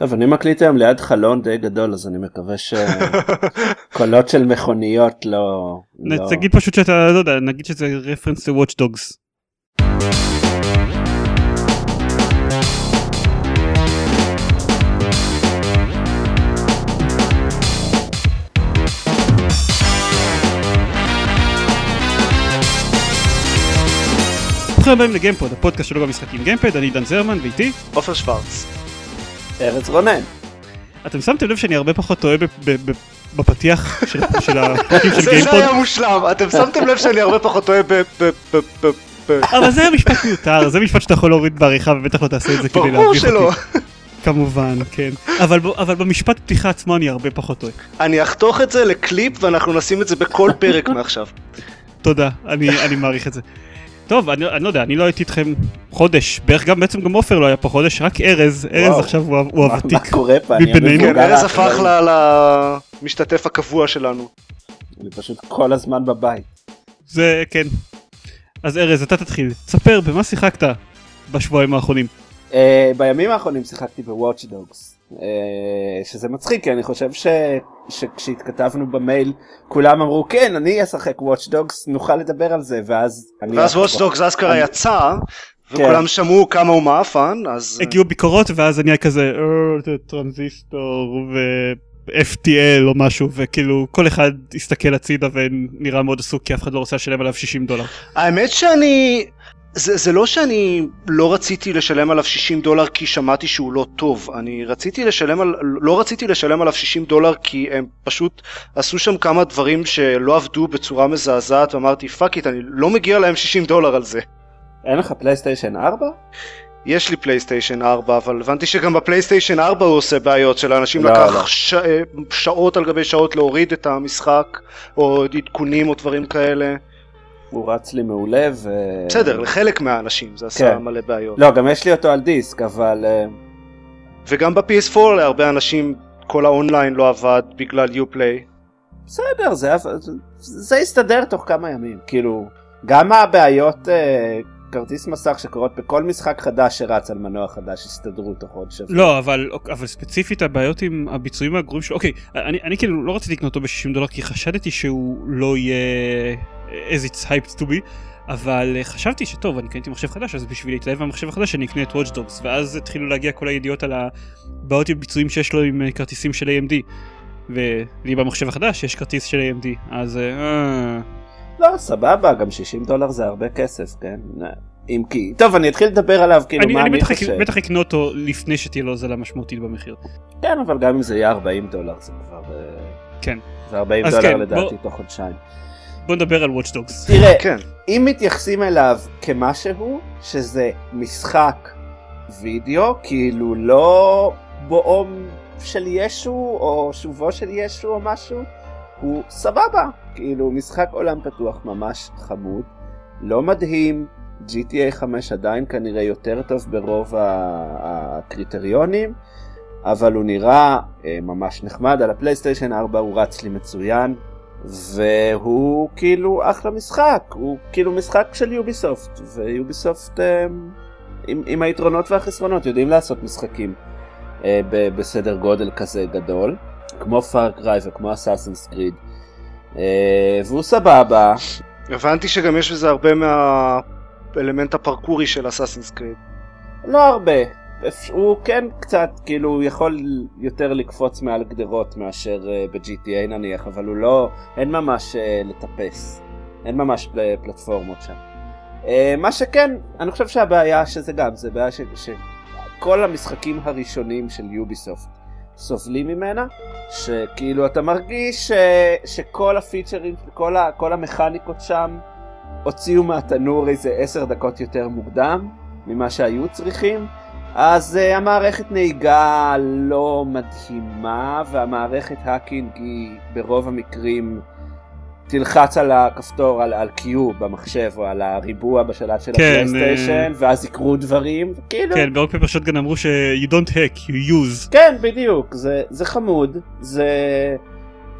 טוב, אני מקליט היום ליד חלון די גדול, אז אני מקווה שקולות של מכוניות לא... לא... תגיד פשוט שאתה, לא יודע, נגיד שזה רפרנס ל-Watch Dogs. ברוכים הבאים לגיימפוד, הפודקאסט שלו במשחקים גיימפד, אני דן זרמן ואיתי עופר שוורץ. ארץ רונן. אתם שמתם לב שאני הרבה פחות טועה ב- ב- ב- בפתיח של של הפרקים של זה גיימפוד? שהיה מושלם, אתם שמתם לב שאני הרבה פחות טועה ב... ב- ב- ב- ב- אבל זה היה משפט מיותר, זה משפט שאתה יכול להוריד בעריכה ובטח לא תעשה את זה כדי ברור להביך שלא. אותי. כמובן, כן. אבל ב- אבל במשפט פתיחה עצמו אני הרבה פחות טועה. אני אחתוך את זה לקליפ ואנחנו נשים את זה בכל פרק מעכשיו. תודה, אני אני מעריך את זה. טוב, אני אני לא יודע, אני לא הייתי איתכם חודש, בערך גם בעצם גם עופר לא היה פה חודש, רק ארז, ארז וואו. עכשיו הוא הוא מה- הוותיק. מה קורה פה? מבינינו. כן, ארז הפך האחראי. ל- למשתתף הקבוע שלנו. אני פשוט כל הזמן בבית. זה כן. אז ארז, אתה תתחיל, תספר במה שיחקת בשבועיים האחרונים. אה, בימים האחרונים שיחקתי בוואץ' דוגס. שזה מצחיק כי אני חושב ש... שכשהתכתבנו במייל כולם אמרו כן אני אשחק וואץ' דוגס נוכל לדבר על זה ואז אני ואז Watch Dogs אסכרה יצא, כן. וכולם שמעו כמה הוא מעפן, אז... הגיעו ביקורות ואז אני היה כזה "אה, טרנזיסטור ו-FTL או משהו וכאילו כל אחד הסתכל הצידה ונראה מאוד עסוק כי אף אחד לא רוצה לשלם עליו 60 דולר. האמת שאני... זה, זה לא שאני לא רציתי לשלם עליו 60 דולר כי שמעתי שהוא לא טוב, אני רציתי לשלם על... לא רציתי לשלם עליו 60 דולר כי הם פשוט עשו שם כמה דברים שלא עבדו בצורה מזעזעת ואמרתי fuck it, אני לא מגיע להם 60 דולר על זה. אין לך PlayStation 4? יש לי PlayStation 4 אבל הבנתי שגם ב PlayStation 4 הוא עושה בעיות שלאנשים לא, לקח לא. ש... שעות על גבי שעות להוריד את המשחק או עדכונים או דברים כאלה. הוא רץ לי מעולה ו... בסדר, לחלק מהאנשים זה עשה כן. מלא בעיות. לא גם יש לי אותו על דיסק אבל אה, וגם ב-PS4 להרבה אנשים כל האונליין לא עבד בגלל Uplay. בסדר זה, זה יסתדר תוך כמה ימים כאילו גם הבעיות אה, כרטיס מסך שקורות בכל משחק חדש שרץ על מנוע חדש יסתדרו תוך עוד שבוע. לא אבל אבל ספציפית הבעיות עם הביצועים הגרועים שלו אוקיי אני, אני כאילו לא רציתי לקנות אותו ב-60 דולר כי חשדתי שהוא לא יהיה as it's hyped to be אבל אה, חשבתי שטוב אני קניתי מחשב חדש אז בשביל להתלהב מהמחשב החדש אני אקנה את Watch Dogs ואז התחילו להגיע כל הידיעות על הבעיות עם ביצועים שיש לו עם אה, כרטיסים של AMD ולי במחשב החדש יש כרטיס של AMD אז אה, לא סבבה גם 60 דולר זה הרבה כסף כן אם כי טוב אני אתחיל לדבר עליו כאילו אני, מה אני אני בטח, חושב. בטח אקנה אותו לפני שתהיה לו הוזלה משמעותית במחיר כן אבל גם אם זה יהיה 40 דולר זה כבר אה, כן זה 40 אז דולר כן, לדעתי בוא- תוך חודשיים. בוא נדבר על Watch Dogs תראה כן. אם מתייחסים אליו כמשהו שזה משחק וידאו כאילו לא בואו של ישו או שובו של ישו או משהו הוא סבבה. כאילו משחק עולם פתוח ממש חמוד. לא מדהים. GTA 5 עדיין כנראה יותר טוב ברוב הקריטריונים אבל הוא נראה אה, ממש נחמד. על הפלייסטיישן 4 הוא רץ לי מצוין והוא כאילו אחלה משחק, הוא כאילו משחק של יוביסופט, ויוביסופט אה, עם, עם היתרונות והחסרונות יודעים לעשות משחקים אה, בסדר גודל כזה גדול, כמו Far Cry וכמו Assassin's Creed, אה, והוא סבבה, הבנתי שגם יש בזה הרבה מהאלמנט הפרקורי של Assassin's Creed. לא הרבה, הוא כן קצת כאילו הוא יכול יותר לקפוץ מעל גדרות מאשר אה, ב-GTA נניח, אבל הוא לא, אין ממש אה, לטפס, אין ממש פל- פלטפורמות שם. מה שכן, אני חושב שהבעיה שזה גם, זה בעיה ש- שכל המשחקים הראשונים של יוביסופט סובלים ממנה, שכאילו אתה מרגיש ש, שכל הפיצ'רים, כל, ה, כל המכניקות שם הוציאו מהתנור איזה עשר דקות יותר מוקדם ממה שהיו צריכים. אז uh, המערכת נהיגה לא מדהימה והמערכת האקינג היא ברוב המקרים תלחץ על הכפתור על, על Q במחשב או על הריבוע בשלט של כן, הפלייסטיישן ואז יקרו דברים כאילו כן ברוק פפר שוטגן אמרו ש you don't hack you use. כן בדיוק זה, זה חמוד זה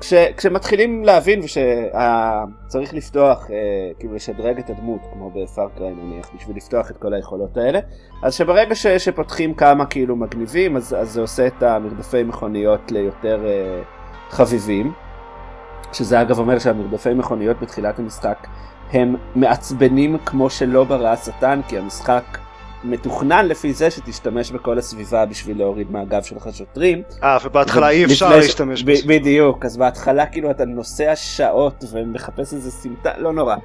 כש, כשמתחילים להבין ושצריך לפתוח, אה, כאילו לשדרג את הדמות, כמו בפארקריי נניח, בשביל לפתוח את כל היכולות האלה, אז שברגע ש, שפותחים כמה כאילו מגניבים, אז, אז זה עושה את המרדפי מכוניות ליותר אה, חביבים, שזה אגב אומר שהמרדפי מכוניות בתחילת המשחק הם מעצבנים כמו שלא ברא השטן, כי המשחק מתוכנן לפי זה שתשתמש בכל הסביבה בשביל להוריד מהגב שלך שוטרים. אה, ובהתחלה אי אפשר להשתמש בזה. בדיוק, אז בהתחלה כאילו אתה נוסע שעות ומחפש איזה סמטה, לא נורא.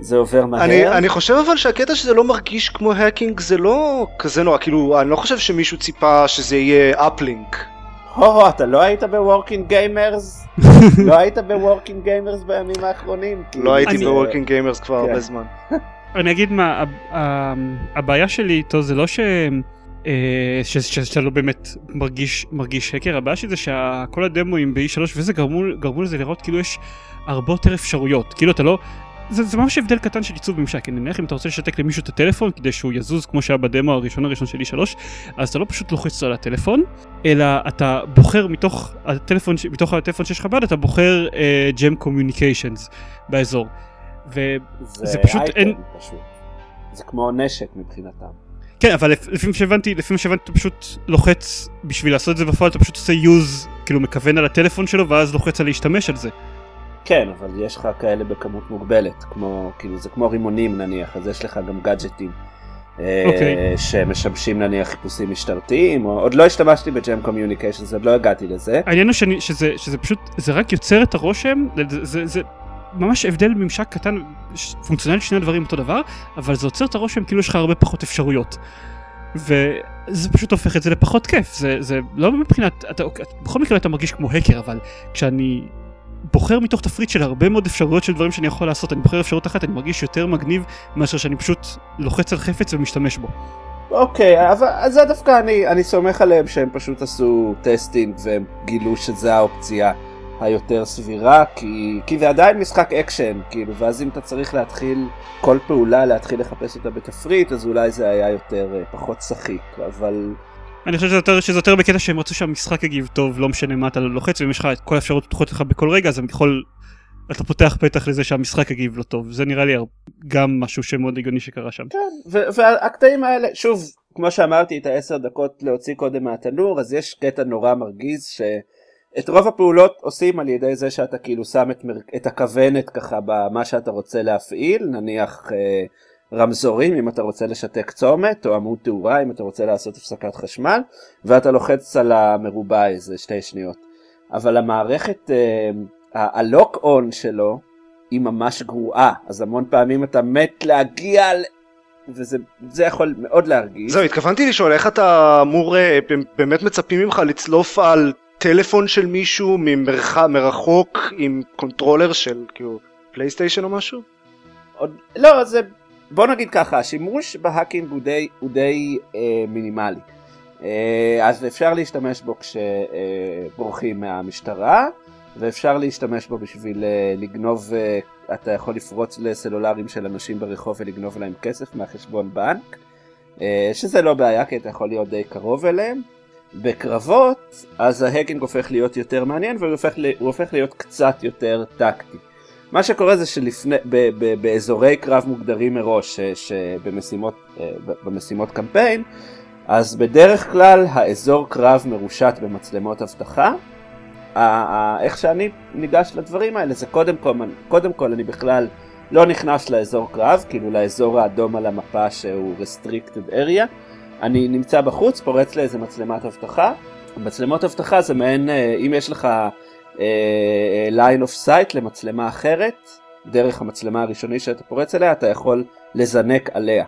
זה עובר מהר. אני, אני חושב אבל שהקטע שזה לא מרגיש כמו האקינג זה לא כזה נורא, כאילו אני לא חושב שמישהו ציפה שזה יהיה Uplink. הו, אתה לא היית ב Working Gamers? לא היית ב Working Gamers בימים האחרונים? לא הייתי בוורקינג גיימרס כבר הרבה כן. זמן. אני אגיד מה, הבעיה שלי איתו זה לא ש... אה, שאתה לא באמת מרגיש מרגיש שקר הבעיה שלי זה שכל הדמואים ב-E3 וזה גרמו, גרמו לזה לראות כאילו יש הרבה יותר אפשרויות כאילו אתה לא זה, זה ממש הבדל קטן של עיצוב ממשק, נניח אם אתה רוצה לשתק למישהו את הטלפון כדי שהוא יזוז כמו שהיה בדמו הראשון הראשון של E3, אז אתה לא פשוט לוחץ על הטלפון, אלא אתה בוחר מתוך הטלפון, מתוך הטלפון שיש לך ביד, אתה בוחר jam uh, communications באזור. וזה פשוט אין... פשוט. זה כמו נשק מבחינתם. כן, אבל לפי מה שהבנתי, לפי מה שהבנתי אתה פשוט לוחץ בשביל לעשות את זה בפועל, אתה פשוט עושה use, כאילו מכוון על הטלפון שלו ואז לוחץ על להשתמש על זה. כן, אבל יש לך כאלה בכמות מוגבלת, כמו, כאילו זה כמו רימונים נניח, אז יש לך גם גאדג'טים. Okay. אה, אוקיי. שמשמשים נניח חיפושים משטרתיים, או עוד לא השתמשתי ב jam communication, עוד לא הגעתי לזה. העניין הוא שאני, שזה, שזה פשוט, זה רק יוצר את הרושם, זה, זה, זה ממש הבדל ממשק קטן, פונקציונלי שני הדברים אותו דבר, אבל זה יוצר את הרושם כאילו יש לך הרבה פחות אפשרויות. וזה פשוט הופך את זה לפחות כיף, זה, זה לא מבחינת, אתה, בכל מקרה אתה מרגיש כמו האקר, אבל כשאני בוחר מתוך תפריט של הרבה מאוד אפשרויות של דברים שאני יכול לעשות, אני בוחר אפשרות אחת, אני מרגיש יותר מגניב מאשר שאני פשוט לוחץ על חפץ ומשתמש בו. אוקיי, אבל זה דווקא אני, אני סומך עליהם שהם פשוט עשו testing והם גילו שזה האופציה היותר סבירה, כי, כי זה עדיין משחק אקשן, כאילו, ואז אם אתה צריך להתחיל כל פעולה, להתחיל לחפש אותה בתפריט, אז אולי זה היה יותר, אה, פחות שחיק, אבל... אני חושב שזה יותר, בקטע שהם רצו שהמשחק יגיב טוב, לא משנה מה אתה לוחץ, ואם יש לך את כל האפשרויות פתוחות לך בכל רגע, אז יכול... אתה פותח פתח לזה שהמשחק יגיב לא טוב, זה נראה לי גם משהו שמאוד הגיוני שקרה שם. כן, והקטעים האלה, שוב, כמו שאמרתי, את העשר דקות להוציא קודם מהתנור, אז יש קטע נורא מרגיז, שאת רוב הפעולות עושים על ידי זה שאתה כאילו שם את, מר... את הכוונת ככה במה שאתה רוצה להפעיל, נניח... אה, רמזורים אם אתה רוצה לשתק צומת, או עמוד תאורה אם אתה רוצה לעשות הפסקת חשמל, ואתה לוחץ על המרובע איזה שתי שניות. אבל המערכת, ה lock on שלו, היא ממש גרועה, אז המון פעמים אתה מת להגיע וזה יכול מאוד להרגיש. זהו, התכוונתי לשאול איך אתה אמור, אה, באמת מצפים ממך לצלוף על טלפון של מישהו ממרח... מרחוק עם קונטרולר של כאילו PlayStation או משהו? עוד, לא, זה בוא נגיד ככה, השימוש ב hacking הוא די, הוא די אה, מינימלי. אה, אז אפשר להשתמש בו כשבורחים אה, מהמשטרה, ואפשר להשתמש בו בשביל אה, לגנוב, אה, אתה יכול לפרוץ לסלולרים של אנשים ברחוב ולגנוב להם כסף מהחשבון בנק, אה, שזה לא בעיה כי אתה יכול להיות די קרוב אליהם. בקרבות, אז ההאקינג הופך להיות יותר מעניין והוא הופך, הופך להיות קצת יותר טקטי. מה שקורה זה שבאזורי קרב מוגדרים מראש, שבמשימות במשימות קמפיין, אז בדרך כלל האזור קרב מרושת במצלמות אבטחה. איך שאני ניגש לדברים האלה זה קודם כל, קודם כל אני בכלל לא נכנס לאזור קרב, כאילו לאזור האדום על המפה שהוא restricted area. אני נמצא בחוץ, פורץ לאיזה מצלמת אבטחה. מצלמות אבטחה זה מעין, אה, אם יש לך אה, line of sight למצלמה אחרת, דרך המצלמה הראשונית שאתה פורץ אליה, אתה יכול לזנק עליה.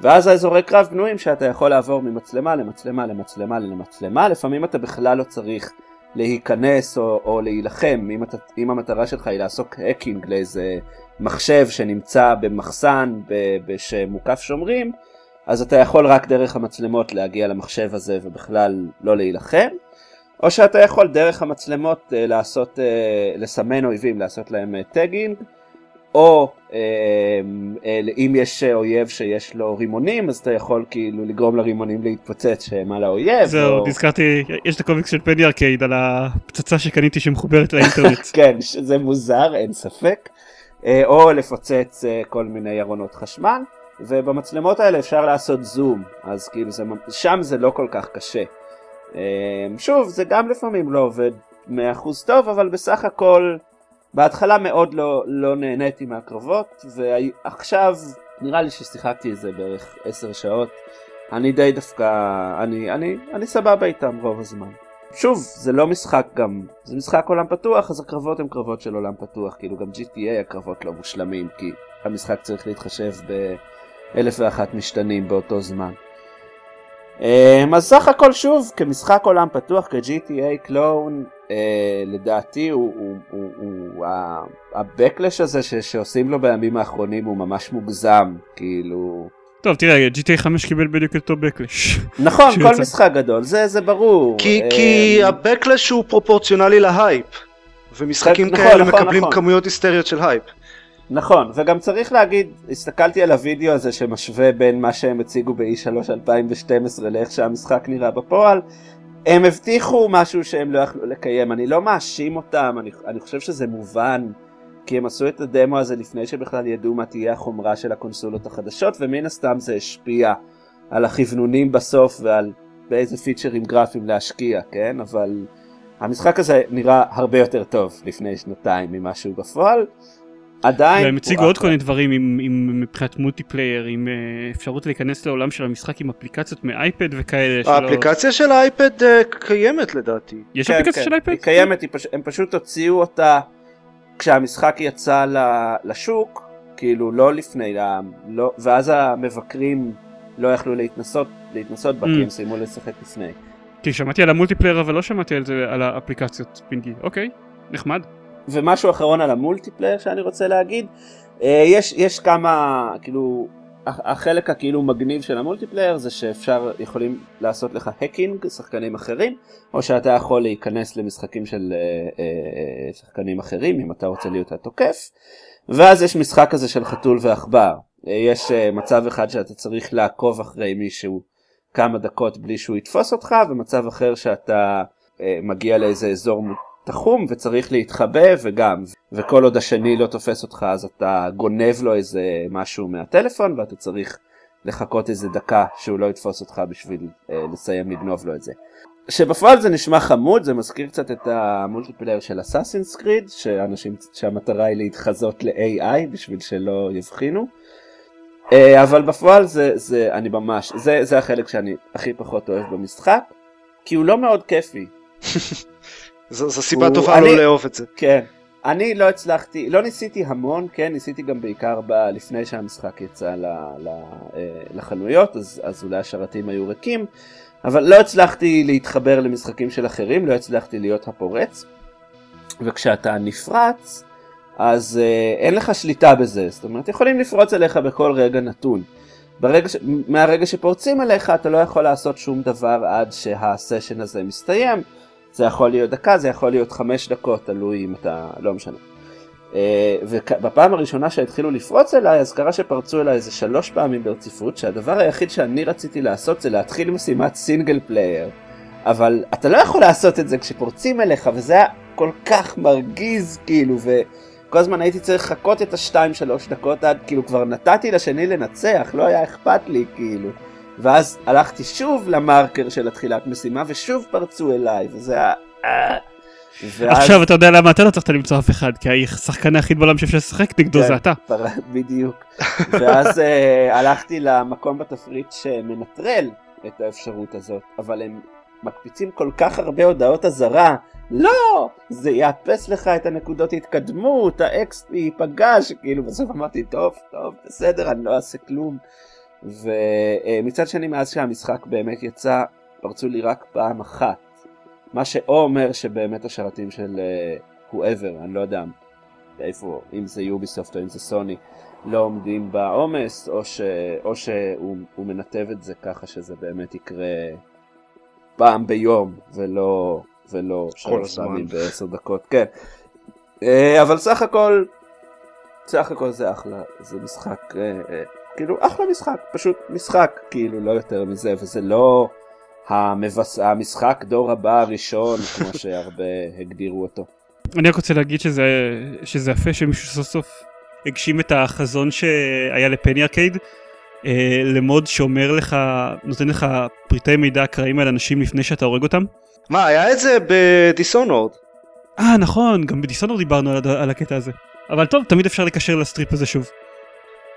ואז האזורי קרב בנויים שאתה יכול לעבור ממצלמה למצלמה למצלמה למצלמה, לפעמים אתה בכלל לא צריך להיכנס או, או להילחם, אם, אתה, אם המטרה שלך היא לעסוק האקינג לאיזה מחשב שנמצא במחסן שמוקף שומרים, אז אתה יכול רק דרך המצלמות להגיע למחשב הזה ובכלל לא להילחם. או שאתה יכול דרך המצלמות uh, לעשות, uh, לסמן אויבים, לעשות להם uh, או אה, אה, אם יש אויב שיש לו רימונים אז אתה יכול כאילו לגרום לרימונים להתפוצץ שהם על האויב. זהו, או... נזכרתי, יש את הקומיקס של פני ארקייד על הפצצה שקניתי שמחוברת לאינטרנט. כן, זה מוזר, אין ספק. אה, או לפוצץ אה, כל מיני ארונות חשמל. ובמצלמות האלה אפשר לעשות זום, אז כאילו זה, שם זה לא כל כך קשה. אה, שוב, זה גם לפעמים לא עובד 100% טוב, אבל בסך הכל בהתחלה מאוד לא, לא נהניתי מהקרבות, ועכשיו נראה לי ששיחקתי איזה בערך 10 שעות, אני די דווקא, אני, אני, אני סבבה איתם רוב הזמן. שוב, זה לא משחק גם, זה משחק עולם פתוח, אז הקרבות הם קרבות של עולם פתוח, כאילו גם GTA הקרבות לא מושלמים, כי המשחק צריך להתחשב באלף ואחת משתנים באותו זמן. אמ, אז סך הכל שוב, כמשחק עולם פתוח, כ-GTA קלון, אה, לדעתי הוא, הוא, הוא, הוא ה-Backlash הזה ש, שעושים לו בימים האחרונים הוא ממש מוגזם, כאילו... טוב תראה GTA 5 קיבל בדיוק אותו Backlash. נכון, כל משחק גדול, זה, זה ברור. כי, אה, כי ה-Backlash הוא פרופורציונלי להייפ, ומשחקים נכון, כאלה נכון, מקבלים נכון. כמויות היסטריות של הייפ. נכון, וגם צריך להגיד, הסתכלתי על הוידאו הזה שמשווה בין מה שהם הציגו ב-E3 2012 לאיך שהמשחק נראה בפועל, הם הבטיחו משהו שהם לא יכלו לקיים, אני לא מאשים אותם, אני, אני חושב שזה מובן, כי הם עשו את הדמו הזה לפני שבכלל ידעו מה תהיה החומרה של הקונסולות החדשות, ומן הסתם זה השפיע על הכוונונים בסוף ועל באיזה פיצ'רים גרפיים להשקיע, כן? אבל המשחק הזה נראה הרבה יותר טוב לפני שנתיים ממה שהוא בפועל. עדיין והם הציגו עוד כל מיני דברים עם, עם מבחינת multiplayer עם uh, אפשרות להיכנס לעולם של המשחק עם אפליקציות מ iPad וכאלה. האפליקציה של ה iPad uh, קיימת לדעתי. יש כן, אפליקציה כן, של iPad? היא קיימת, היא פש... הם פשוט הוציאו אותה כשהמשחק יצא לשוק, כאילו לא לפני, לא... ואז המבקרים לא יכלו להתנסות, להתנסות בה, אממ. כי הם סיימו לשחק לפני. כי שמעתי על ה multiplayer אבל לא שמעתי על זה, על האפליקציות פינגי, אוקיי, נחמד. ומשהו אחרון על ה multiplayer שאני רוצה להגיד, אה, יש, יש כמה, כאילו, החלק הכאילו מגניב של ה multiplayer זה שאפשר, יכולים לעשות לך hacking, שחקנים אחרים, או שאתה יכול להיכנס למשחקים של אה, אה, שחקנים אחרים אם אתה רוצה להיות התוקף, ואז יש משחק כזה של חתול ועכבר. יש מצב אחד שאתה צריך לעקוב אחרי מישהו כמה דקות בלי שהוא יתפוס אותך, ומצב אחר שאתה מגיע לאיזה אזור תחום וצריך להתחבא וגם וכל עוד השני לא תופס אותך אז אתה גונב לו איזה משהו מהטלפון ואתה צריך לחכות איזה דקה שהוא לא יתפוס אותך בשביל אה, לסיים לגנוב לו את זה. שבפועל זה נשמע חמוד זה מזכיר קצת את המולטיפלייר של אסאסינס קריד שאנשים שהמטרה היא להתחזות ל-AI בשביל שלא יבחינו. אה, אבל בפועל זה, זה אני ממש זה, זה החלק שאני הכי פחות אוהב במשחק כי הוא לא מאוד כיפי. זו, זו סיבה טובה לא אני, לא לאהוב את זה. כן. אני לא הצלחתי, לא ניסיתי המון, כן, ניסיתי גם בעיקר ב, לפני שהמשחק יצא ל, ל, אה, לחנויות, אז, אז אולי השרתים היו ריקים, אבל לא הצלחתי להתחבר למשחקים של אחרים, לא הצלחתי להיות הפורץ, וכשאתה נפרץ, אז אה, אין לך שליטה בזה, זאת אומרת, יכולים לפרוץ אליך בכל רגע נתון. ברגע ש... מהרגע שפורצים אליך אתה לא יכול לעשות שום דבר עד שה session הזה מסתיים. זה יכול להיות דקה, זה יכול להיות חמש דקות, תלוי אם אתה, לא משנה. אה, ובפעם הראשונה שהתחילו לפרוץ אליי, אז קרה שפרצו אליי איזה שלוש פעמים ברציפות, שהדבר היחיד שאני רציתי לעשות זה להתחיל משימת single player. אבל אתה לא יכול לעשות את זה כשפורצים אליך, וזה היה כל כך מרגיז, כאילו, וכל הזמן הייתי צריך לחכות את השתיים שלוש דקות עד, כאילו, כבר נתתי לשני לנצח, לא היה אכפת לי, כאילו. ואז הלכתי שוב למרקר של התחילת משימה ושוב פרצו אליי וזה היה... אה. ואז... עכשיו אתה יודע למה אתה לא צריך למצוא אף אחד כי השחקן היחיד בעולם שאפשר לשחק נגדו כן, זה אתה. בדיוק. ואז uh, הלכתי למקום בתפריט שמנטרל את האפשרות הזאת אבל הם מקפיצים כל כך הרבה הודעות אזהרה לא זה יאפס לך את הנקודות התקדמות האקס ייפגש כאילו בסוף אמרתי טוב טוב בסדר אני לא אעשה כלום. ומצד שני מאז שהמשחק באמת יצא פרצו לי רק פעם אחת. מה שאו אומר שבאמת השרתים של uh, whoever אני לא יודע איפה אם זה יוביסופט או אם זה סוני לא עומדים בעומס או, ש, או שהוא מנתב את זה ככה שזה באמת יקרה פעם ביום ולא ולא שלוש פעמים בעשר דקות כן. uh, אבל סך הכל סך הכל זה אחלה, זה משחק, אה, אה, כאילו אחלה משחק, פשוט משחק, כאילו לא יותר מזה, וזה לא המבס... המשחק דור הבא הראשון, כמו שהרבה הגדירו אותו. אני רק רוצה להגיד שזה, שזה יפה שמישהו סוף סוף הגשים את החזון שהיה ל Penny Arcade, אה, ל mode שאומר לך, נותן לך פריטי מידע אקראיים על אנשים לפני שאתה הורג אותם. מה, היה את זה ב Dishonored. אה נכון, גם ב Dishonored דיברנו על, על הקטע הזה. אבל טוב, תמיד אפשר לקשר ל strip הזה שוב.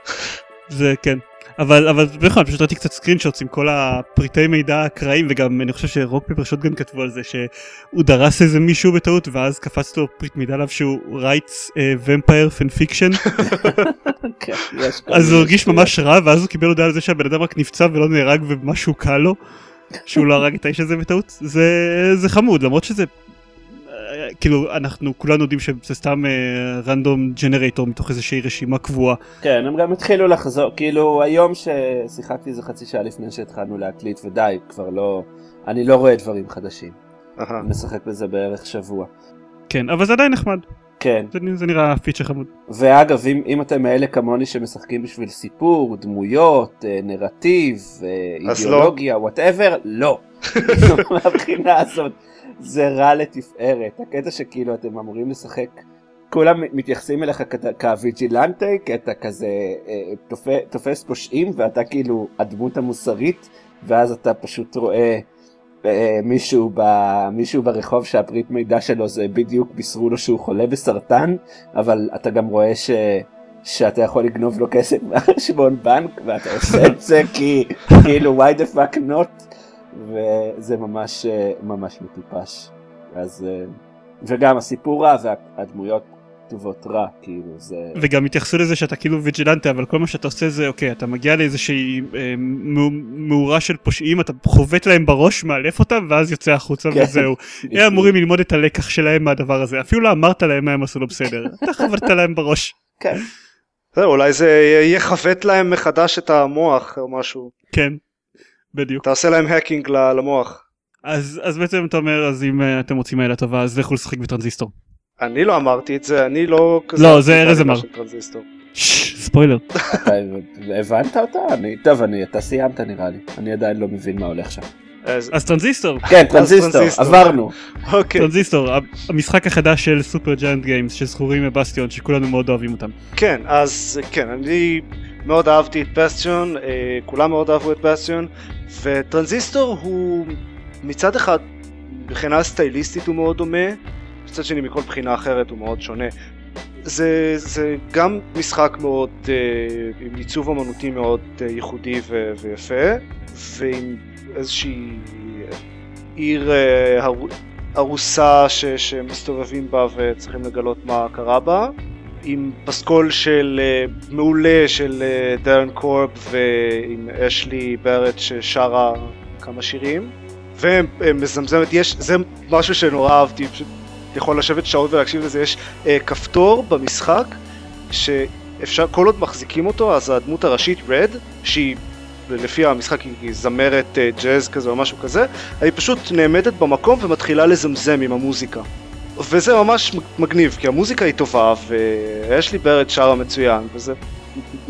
זה כן. אבל אבל בכלל פשוט ראיתי קצת screenshots עם כל הפריטי מידע האקראיים וגם אני חושב ש Rock Paper Shotgun כתבו על זה שהוא דרס איזה מישהו בטעות ואז קפץ לו פריט מידע עליו שהוא writes vampire fan fiction אז הוא הרגיש. ממש רע ואז הוא קיבל הודעה על זה שהבן אדם רק נפצע ולא נהרג ומשהו קל לו שהוא לא הרג את האיש הזה בטעות זה זה חמוד למרות שזה כאילו אנחנו כולנו יודעים שזה סתם random generator מתוך איזושהי רשימה קבועה כן, הם גם התחילו לחזור, כאילו היום ששיחקתי זה חצי שעה לפני שהתחלנו להקליט ודי, כבר לא, אני לא רואה דברים חדשים. אני משחק בזה בערך שבוע. כן אבל זה עדיין נחמד כן, זה, זה נראה feature חמוד ואגב, אם, אם אתם מאלה כמוני שמשחקים בשביל סיפור, דמויות, אה, נרטיב, אה, לא. אידיאולוגיה, whatever, לא. מהבחינה הזאת, זה רע לתפארת. הקטע שכאילו אתם אמורים לשחק, כולם מתייחסים אליך כ vigilante, כי אתה כזה אה, תופ- תופס פושעים ואתה כאילו הדמות המוסרית, ואז אתה פשוט רואה אה, מישהו, ב, מישהו ברחוב שהפריט מידע שלו זה בדיוק בישרו לו שהוא חולה בסרטן, אבל אתה גם רואה ש, שאתה יכול לגנוב לו כסף מהחשבון בנק ואתה עושה את זה כי כאילו why the fuck not וזה ממש אה, ממש מטופש. אז אה, וגם הסיפור רע והדמויות כתובות רע כאילו זה וגם התייחסו לזה שאתה כאילו ויג'ילנטה אבל כל מה שאתה עושה זה אוקיי אתה מגיע לאיזושהי אה, מאו- מאורה של פושעים אתה חובט להם בראש מאלף אותם ואז יוצא החוצה כן. וזהו. הם אמורים ללמוד את הלקח שלהם מהדבר הזה אפילו לא אמרת להם מה הם עשו לא בסדר אתה חבטת להם בראש. כן זהו, אולי זה יכוות להם מחדש את המוח או משהו. כן. בדיוק. תעשה להם האקינג ל- למוח. אז אז בעצם אתה אומר אז אם אה, אתם רוצים מילה טובה אז לכו לשחק בטרנזיסטור. אני לא אמרתי את זה, אני לא כזה... לא, זה ארז אמר. ספוילר. אתה הבנת אותה? אני, טוב אני אתה סיימת נראה לי אני עדיין לא מבין מה הולך שם. אז- אז טרנזיסטור. כן Transistor Transistor. עברנו. אוקיי. טרנזיסטור המשחק החדש של Supergiant Games שזכורים מבסטיון שכולנו מאוד אוהבים אותם. כן, אז כן, אני מאוד אהבתי את בסטיון, אה, כולם מאוד אהבו את Bastion, ו Transistor הוא מצד אחד, מבחינה סטייליסטית הוא מאוד דומה, מצד שני מכל בחינה אחרת הוא מאוד שונה. זה, זה גם משחק מאוד, אה, עם עיצוב אמנותי מאוד אה, ייחודי ו- ויפה, ועם איזושהי עיר אה, הר- הרוסה ש- שמסתובבים בה וצריכים לגלות מה קרה בה. עם פסקול של uh, מעולה של uh, דרן קורב ועם אשלי ברט ששרה כמה שירים ומזמזמת, יש, זה משהו שנורא אהבתי, פשוט יכול לשבת שעות ולהקשיב לזה, יש uh, כפתור במשחק שאפשר, כל עוד מחזיקים אותו אז הדמות הראשית רד, שהיא לפי המשחק היא זמרת uh, ג'אז כזה או משהו כזה, היא פשוט נעמדת במקום ומתחילה לזמזם עם המוזיקה. וזה ממש מגניב, כי המוזיקה היא טובה, ויש לי ברד שרה מצוין, וזה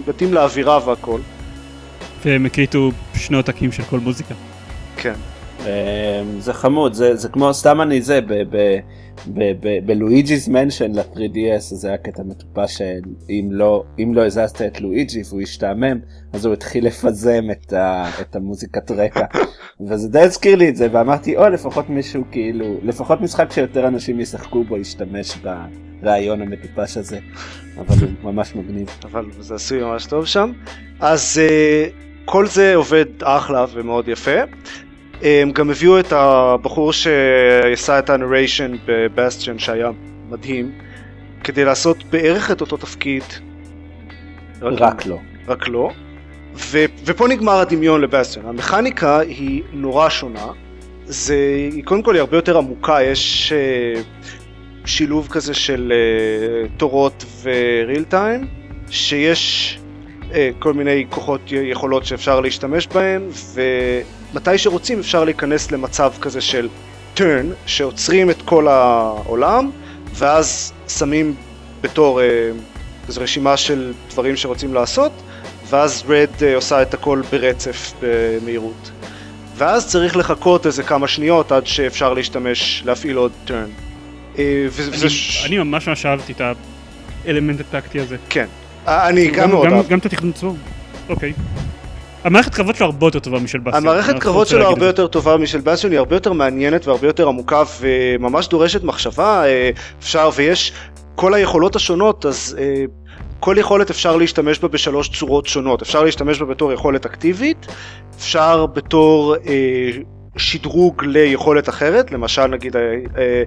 מתאים לאווירה והכל. והם הקליטו שני עותקים של כל מוזיקה. כן. אמ, זה חמוד זה זה כמו סתם אני זה ב- ב- בלואיג'י's מנשן ל-3DS זה היה קטע מטופש שאם לא אם לא הזזת את לואיג'י והוא השתעמם אז הוא התחיל לפזם את, ה, את המוזיקת רקע וזה די הזכיר לי את זה ואמרתי או לפחות מישהו כאילו לפחות משחק שיותר אנשים ישחקו בו ישתמש ברעיון המטופש הזה אבל הוא ממש מגניב. אבל זה עשוי ממש טוב שם. אז uh, כל זה עובד אחלה ומאוד יפה. הם גם הביאו את הבחור שעשה את הנריישן בבסטיון שהיה מדהים, כדי לעשות בערך את אותו תפקיד. רק לא. רק לא. ו, ופה נגמר הדמיון לבסטיון. המכניקה היא נורא שונה. זה, היא קודם כל היא הרבה יותר עמוקה, יש uh, שילוב כזה של uh, תורות וריל טיים, שיש uh, כל מיני כוחות יכולות שאפשר להשתמש בהן, ומתי שרוצים אפשר להיכנס למצב כזה של turn, שעוצרים את כל העולם, ואז שמים בתור uh, זו רשימה של דברים שרוצים לעשות, ואז רד אה, עושה את הכל ברצף במהירות. ואז צריך לחכות איזה כמה שניות עד שאפשר להשתמש, להפעיל עוד turn. אה, אני, ש- אני ממש ממש אהבתי את האלמנט הטקטי הזה. כן. אה, אני גם מאוד גם, אהב. גם את התכנון עצמו. אוקיי. המערכת קרבות שלו הרבה יותר טובה משל באסטיון. המערכת קרבות רוצה שלו הרבה. יותר טובה משל באסטיון, היא הרבה יותר מעניינת והרבה יותר עמוקה וממש דורשת מחשבה, אה, אפשר ויש כל היכולות השונות, אז אה, כל יכולת אפשר להשתמש בה בשלוש צורות שונות, אפשר להשתמש בה בתור יכולת אקטיבית, אפשר בתור אה, שדרוג ליכולת אחרת, למשל נגיד אה, אה,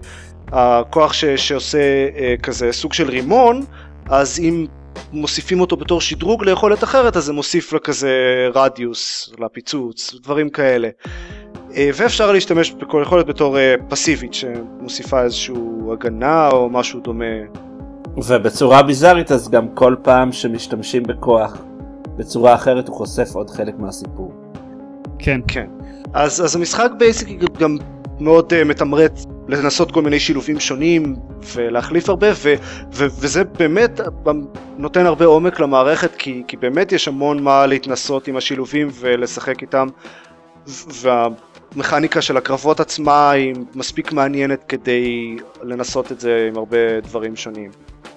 הכוח ש, שעושה אה, כזה סוג של רימון, אז אם מוסיפים אותו בתור שדרוג ליכולת אחרת אז זה מוסיף לה כזה רדיוס לפיצוץ דברים כאלה אה, ואפשר להשתמש בכל יכולת בתור אה, פסיבית שמוסיפה איזושהי הגנה או משהו דומה ובצורה ביזארית אז גם כל פעם שמשתמשים בכוח בצורה אחרת הוא חושף עוד חלק מהסיפור. כן. כן אז, אז המשחק basically גם מאוד אה, מתמרץ לנסות כל מיני שילובים שונים ולהחליף הרבה ו, ו, וזה באמת נותן הרבה עומק למערכת כי, כי באמת יש המון מה להתנסות עם השילובים ולשחק איתם והמכניקה של הקרבות עצמה היא מספיק מעניינת כדי לנסות את זה עם הרבה דברים שונים.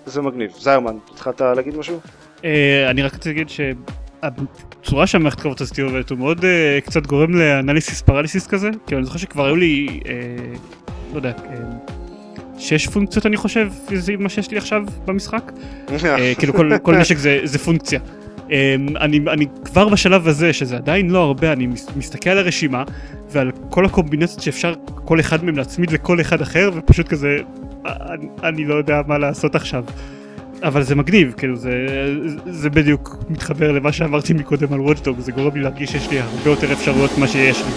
זה מגניב. זיירמן, התחלת להגיד משהו? אה, אני רק רוצה להגיד שהצורה שהמערכת קרבות הזאת עובדת הוא מאוד אה, קצת גורם לאנליסיס פרליסיס כזה. כי אני זוכר שכבר היו לי, אה, לא יודע, אה, שש פונקציות אני חושב, זה מה שיש לי עכשיו במשחק. אה, כאילו כל, כל נשק זה, זה פונקציה. אה, אני, אני כבר בשלב הזה, שזה עדיין לא הרבה, אני מס- מסתכל על הרשימה ועל כל הקומבינציות שאפשר כל אחד מהם להצמיד לכל אחד אחר, ופשוט כזה, אה, אני, אני לא יודע מה לעשות עכשיו. אבל זה מגניב, כאילו זה, זה בדיוק מתחבר למה שאמרתי מקודם על וואטדוג, זה גורם לי להרגיש שיש לי הרבה יותר אפשרויות ממה שיש לי.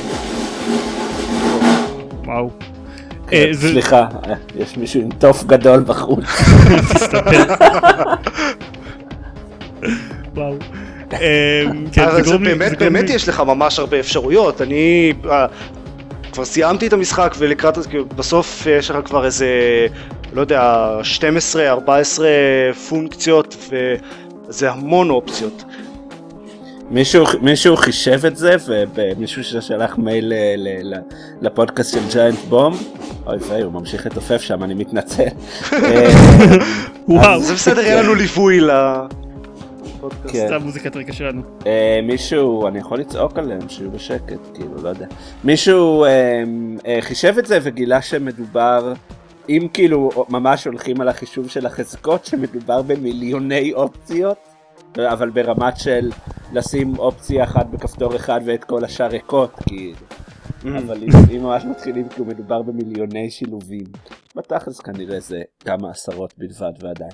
וואו. אה, זה- סליחה, אה, יש מישהו עם תוף גדול בחוץ. וואו. כן, באמת, יש לך ממש הרבה אפשרויות. אני אה, כבר סיימתי את המשחק ולקראת, כאילו, בסוף יש לך כבר איזה, לא יודע, 12, 14 פונקציות וזה המון אופציות. מישהו, מישהו חישב את זה ומישהו ששלח מייל ל- ל- ל- לפודקאסט של ג'יינט בום אוי ויי הוא ממשיך לתופף שם אני מתנצל. אה, וואו, זה בסדר, יהיה לנו ליווי לפודקאסט. כן. רקע שלנו. אה, מישהו אני יכול לצעוק עליהם שיהיו בשקט כאילו לא יודע מישהו אה, אה, חישב את זה וגילה שמדובר אם כאילו ממש הולכים על החישוב של החזקות שמדובר במיליוני אופציות אבל ברמת של לשים אופציה אחת בכפתור אחד ואת כל השאר ריקות כאילו אבל אם, ממש מתחילים כאילו מדובר במיליוני שילובים בתכלס כנראה זה כמה עשרות בלבד ועדיין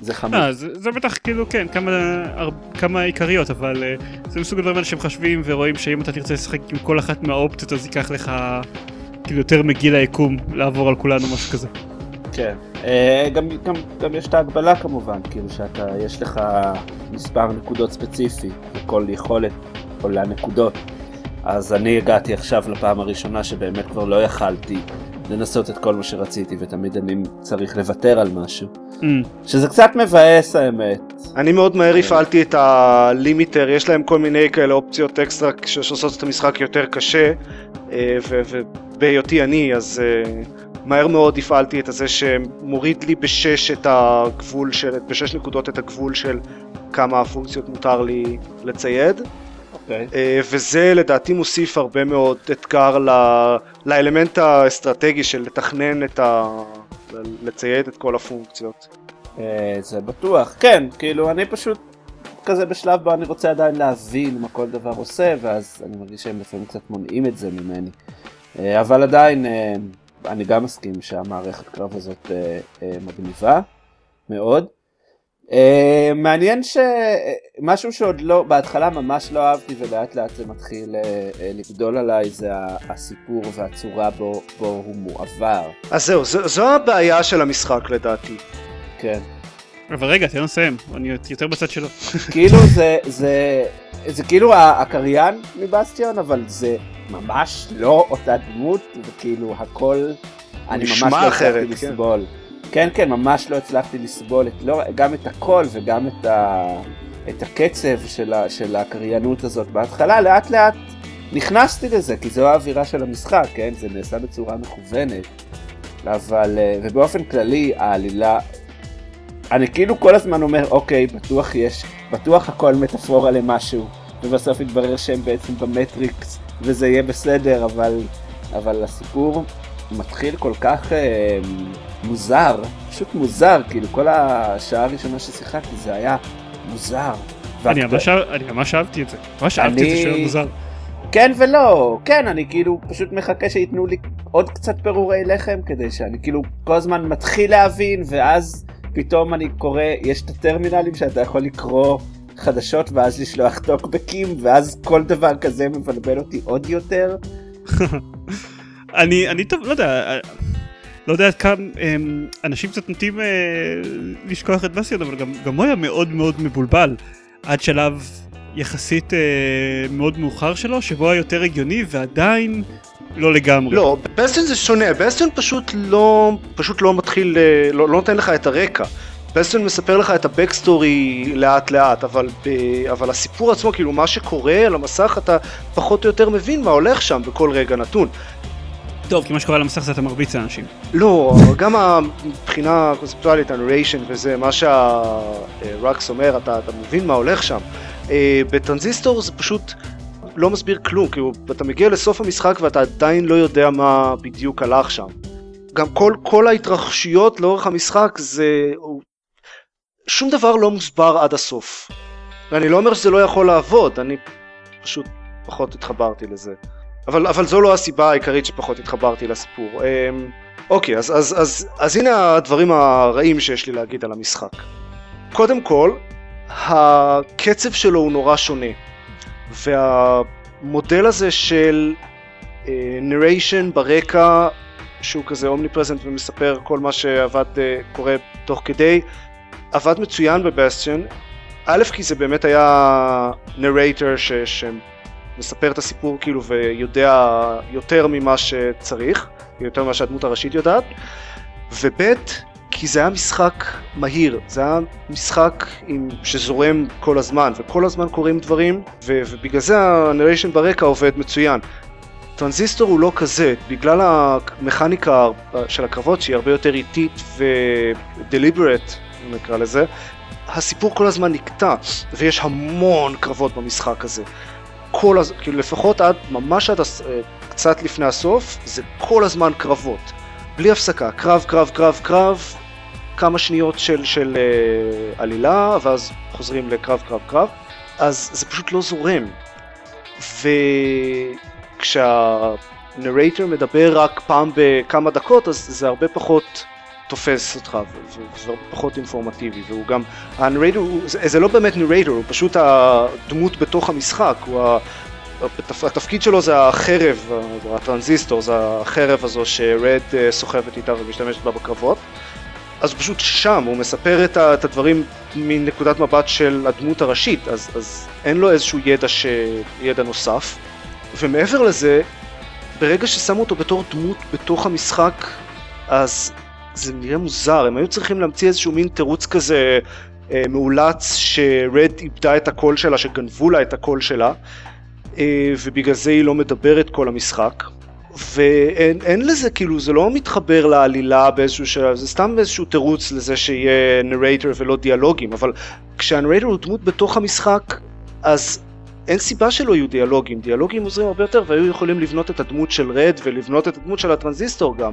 זה חמור. אה, זה זה בטח כאילו כן, כמה הר- כמה עיקריות, אבל אה, זה מסוג הדברים האלה שהם חושבים ורואים שאם אתה תרצה לשחק עם כל אחת מהאופציות אז ייקח לך כאילו יותר מגיל היקום לעבור על כולנו משהו כזה. כן. אה, גם, גם, גם יש את ההגבלה כמובן, כאילו שאתה, יש לך מספר נקודות ספציפי, וכל יכולת עולה נקודות. אז אני הגעתי עכשיו לפעם הראשונה שבאמת כבר לא יכלתי לנסות את כל מה שרציתי, ותמיד אני צריך לוותר על משהו. אמ, שזה קצת מבאס האמת. אני מאוד מהר הפעלתי את הלימיטר, יש להם כל מיני כאלה אופציות אקסטרה שעושות את המשחק יותר קשה, אה, ובהיותי אני, אז אה, מהר מאוד הפעלתי את הזה שמוריד לי בשש את הגבול של, בשש נקודות את הגבול של כמה פונקציות מותר לי לצייד, אוקיי. אה, וזה לדעתי מוסיף הרבה מאוד אתגר ל- לאלמנט האסטרטגי של לתכנן את ה... לצייד את כל הפונקציות. אה, זה בטוח. כן, כאילו אני פשוט כזה בשלב בו אני רוצה עדיין להבין מה כל דבר עושה, ואז אני מרגיש שהם לפעמים קצת מונעים את זה ממני. אה, אבל עדיין אני גם מסכים שהמערכת קרב הזאת אה, אה, מגניבה מאוד. אה, מעניין שמשהו שעוד לא, בהתחלה ממש לא אהבתי ולאט לאט זה מתחיל אה, אה, לגדול עליי, זה הסיפור והצורה בו, בו הוא מועבר. אז זהו, זו, זו הבעיה של המשחק לדעתי. כן. אבל רגע, תן לסיים, אני יותר בצד שלו. כאילו זה, זה, זה כאילו הקריין מבסטיון, אבל זה ממש לא אותה דמות, וכאילו הכל, אני ממש לא הצלחתי כן. לסבול. כן, כן, ממש לא הצלחתי לסבול את, לא, גם את הקול וגם את, ה, את הקצב של, ה, של הקריינות הזאת בהתחלה, לאט לאט נכנסתי לזה, כי זו האווירה של המשחק, כן? זה נעשה בצורה מכוונת. אבל, אה, ובאופן כללי, העלילה, אני כאילו כל הזמן אומר, אוקיי, בטוח יש, בטוח הכל מטאפורה למשהו, ובסוף יתברר שהם בעצם במטריקס, וזה יהיה בסדר, אבל, אבל הסיפור מתחיל כל כך אה, מוזר, פשוט מוזר, כאילו כל השעה הראשונה ששיחקתי זה היה מוזר. אני ממש, אני ממש אהבתי את זה, ממש אהבתי את זה שהוא מוזר. כן ולא, כן, אני כאילו פשוט מחכה שייתנו לי עוד קצת פירורי לחם כדי שאני כאילו כל הזמן מתחיל להבין ואז פתאום אני קורא, יש את הטרמינלים שאתה יכול לקרוא חדשות ואז לשלוח טוקבקים ואז כל דבר כזה מבלבל אותי עוד יותר. אני, אני טוב, לא יודע, לא יודע עד כמה אמ, אנשים קצת נוטים אה, לשכוח את בסטיון אבל גם, גם הוא היה מאוד מאוד מבולבל עד שלב יחסית אה, מאוד מאוחר שלו שבו היה יותר הגיוני ועדיין לא לגמרי. לא, בסטיון זה שונה, בסטיון פשוט לא, פשוט לא מתחיל, אה, לא, לא נותן לך את הרקע. בסטיון מספר לך את ה backstory לאט לאט, אבל, ב, אבל הסיפור עצמו, כאילו מה שקורה על המסך, אתה פחות או יותר מבין מה הולך שם בכל רגע נתון. טוב, כי מה שקורה על המסך זה אתה מרביץ לאנשים. לא, גם מבחינה קונספטואלית, ה narration וזה, מה ש Rucks אומר, אתה, אתה מבין מה הולך שם. אה, בטרנזיסטור זה פשוט לא מסביר כלום, כאילו אתה מגיע לסוף המשחק ואתה עדיין לא יודע מה בדיוק הלך שם. גם כל, כל ההתרחשויות לאורך המשחק זה... שום דבר לא מוסבר עד הסוף. ואני לא אומר שזה לא יכול לעבוד, אני פשוט פחות התחברתי לזה. אבל, אבל זו לא הסיבה העיקרית שפחות התחברתי לסיפור. אמ, אוקיי, אז, אז, אז, אז הנה הדברים הרעים שיש לי להגיד על המשחק. קודם כל, הקצב שלו הוא נורא שונה. והמודל הזה של נריישן uh, ברקע, שהוא כזה אומניפרזנט ומספר כל מה שעבד, uh, קורה תוך כדי, עבד מצוין בבסטיון. א', כי זה באמת היה נרייטר שמספר את הסיפור כאילו ויודע יותר ממה שצריך, יותר ממה שהדמות הראשית יודעת, וב', כי זה היה משחק מהיר, זה היה משחק עם, שזורם כל הזמן, וכל הזמן קורים דברים, ו, ובגלל זה הנריישן ברקע עובד מצוין. טרנזיסטור הוא לא כזה, בגלל המכניקה של הקרבות שהיא הרבה יותר איטית ודליברט, נקרא לזה, הסיפור כל הזמן נקטע, ויש המון קרבות במשחק הזה. כל הזמן, כאילו לפחות עד, ממש עד קצת לפני הסוף, זה כל הזמן קרבות. בלי הפסקה, קרב, קרב, קרב, קרב, כמה שניות של, של אה, עלילה, ואז חוזרים לקרב, קרב, קרב, אז זה פשוט לא זורם. וכשה narrator מדבר רק פעם בכמה דקות, אז זה הרבה פחות תופס אותך, וזה הרבה פחות אינפורמטיבי, והוא גם, ה narrator, זה, זה לא באמת narrator, הוא פשוט הדמות בתוך המשחק, הוא. התפקיד שלו זה החרב, הטרנזיסטור, זה החרב הזו שרד אה, סוחבת איתה ומשתמשת בה בקרבות. אז הוא פשוט שם, הוא מספר את, הדברים מנקודת מבט של הדמות הראשית, אז, אז אין לו איזשהו ידע, ש... ידע נוסף. ומעבר לזה, ברגע ששמו אותו בתור דמות בתוך המשחק, אז זה נראה מוזר, הם היו צריכים להמציא איזשהו מין תירוץ כזה אה, מאולץ שרד איבדה את הקול שלה, שגנבו לה את הקול שלה, ובגלל זה היא לא מדברת כל המשחק. ואין לזה כאילו זה לא מתחבר לעלילה באיזשהו שלב זה סתם איזשהו תירוץ לזה שיהיה narrator ולא דיאלוגים אבל כשה narrator הוא דמות בתוך המשחק אז אין סיבה שלא יהיו דיאלוגים דיאלוגים עוזרים הרבה יותר והיו יכולים לבנות את הדמות של רד ולבנות את הדמות של הטרנזיסטור גם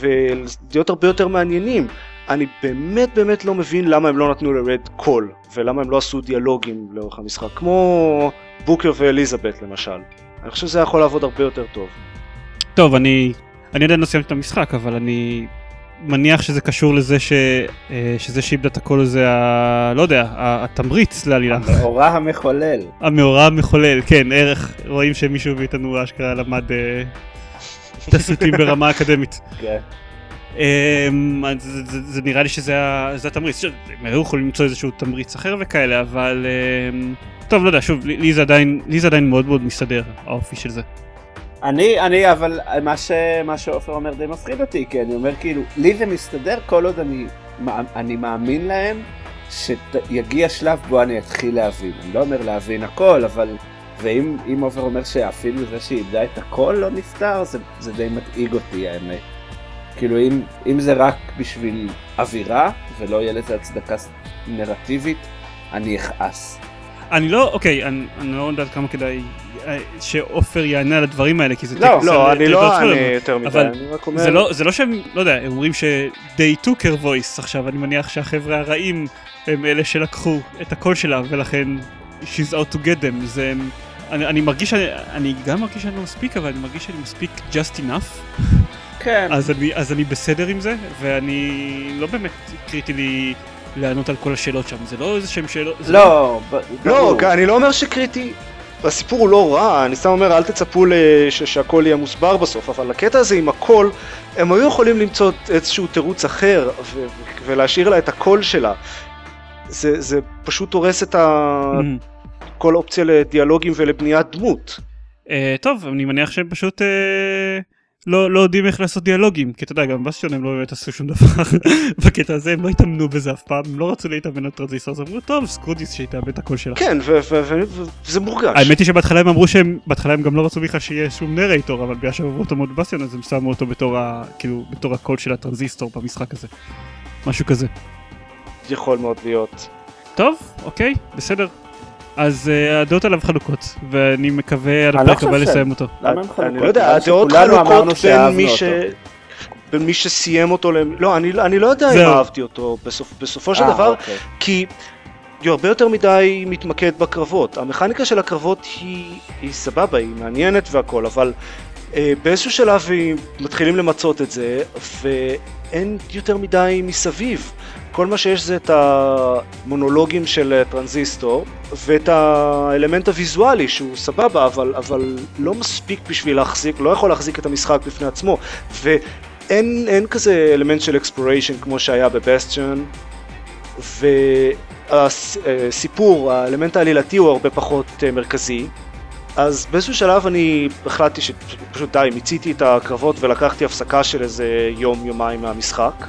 ולהיות הרבה יותר מעניינים אני באמת באמת לא מבין למה הם לא נתנו לרד קול ולמה הם לא עשו דיאלוגים לאורך המשחק כמו בוקר ואליזבת למשל אני חושב שזה יכול לעבוד הרבה יותר טוב. טוב, אני, אני עדיין לא סיימתי את המשחק, אבל אני מניח שזה קשור לזה ש, אה, שזה שאיבדה את הכל זה, ה, לא יודע, התמריץ לעלילה. המאורע המחולל. המאורע המחולל, כן, ערך, רואים שמישהו מאיתנו אשכרה למד אה, תסריטים ברמה אקדמית. כן. Um, זה, נראה לי שזה התמריץ, הם היו יכולים למצוא איזשהו תמריץ אחר וכאלה, אבל um, טוב, לא יודע, שוב, לי זה עדיין, מאוד מאוד מסתדר, האופי של זה. אני, אני, אבל מה, שעופר אומר די מפחיד אותי, כי אני אומר כאילו, לי זה מסתדר כל עוד אני, מאמין להם שיגיע שלב בו אני אתחיל להבין. אני לא אומר להבין הכל, אבל, ואם עופר אומר שאפילו זה שהיא איבדה את הכל לא נפתר, זה די מדאיג אותי האמת. כאילו אם, אם זה רק בשביל אווירה ולא יהיה לזה הצדקה נרטיבית, אני אכעס. אני לא, אוקיי, אני, אני לא יודע כמה כדאי אה, שעופר יענה על הדברים האלה, כי זה לא, לא, אני לא אענה יותר מדי, אני רק אומר... זה לא, זה לא שהם, לא יודע, הם אומרים ש-they took her voice עכשיו, אני מניח שהחבר'ה הרעים הם אלה שלקחו את הקול שלה, ולכן she's out to get them, זה... אני, אני מרגיש, אני, אני גם מרגיש שאני לא מספיק, אבל אני מרגיש שאני מספיק just enough. כן. אז אני, אז אני בסדר עם זה, ואני לא באמת קריטי לי לענות על כל השאלות שם, זה לא איזה שהם שאלות... לא, לא, לא, אני לא אומר שקריטי, הסיפור הוא לא רע, אני סתם אומר אל תצפו לש, שהכל יהיה מוסבר בסוף, אבל הקטע הזה עם הכל, הם היו יכולים למצוא איזשהו תירוץ אחר ו- ולהשאיר לה את הקול שלה. זה, זה פשוט הורס את ה... Mm-hmm. כל אופציה לדיאלוגים ולבניית דמות. אה, טוב, אני מניח שהם פשוט... אה... לא, לא יודעים איך לעשות דיאלוגים, כי אתה יודע, גם בסטיון הם לא באמת עשו שום דבר בקטע הזה, הם לא התאמנו בזה אף פעם, הם לא רצו להתאמן על טרנזיסטור, אז אמרו, טוב, screw this שיתאמן את הקול שלה. כן, וזה מורגש. האמת היא שבהתחלה הם אמרו שהם, בהתחלה הם גם לא רצו בכלל שיהיה שום narrator, אבל בגלל שהם אהבו אותו מאוד בסטיון, אז הם שמו אותו בתור, ה, כאילו, בתור הקול של הטרנזיסטור במשחק הזה. משהו כזה. יכול מאוד להיות. טוב, אוקיי, בסדר. אז uh, הדעות עליו חלוקות, ואני מקווה על הפרק הבא לסיים אותו. למה הם חלוקות? אני לא יודע, הדעות חלוקות בין מי ש... בין מי שסיים אותו, לא, אני, אני לא יודע אם אהבתי אותו בסופ, בסופו של 아, אה, דבר, אוקיי. כי הוא הרבה יותר מדי מתמקד בקרבות. המכניקה של הקרבות היא, היא סבבה, היא מעניינת והכל, אבל אה, באיזשהו שלב מתחילים למצות את זה, ואין יותר מדי מסביב. כל מה שיש זה את המונולוגים של אה, טרנזיסטור ואת האלמנט הוויזואלי שהוא סבבה אבל, אבל לא מספיק בשביל להחזיק, לא יכול להחזיק את המשחק בפני עצמו. ואין כזה אלמנט של exploration כמו שהיה בבסטיון. והסיפור, האלמנט העלילתי הוא הרבה פחות אה, מרכזי. אז באיזשהו שלב אני החלטתי שפשוט די, מיציתי את הקרבות ולקחתי הפסקה של איזה יום יומיים מהמשחק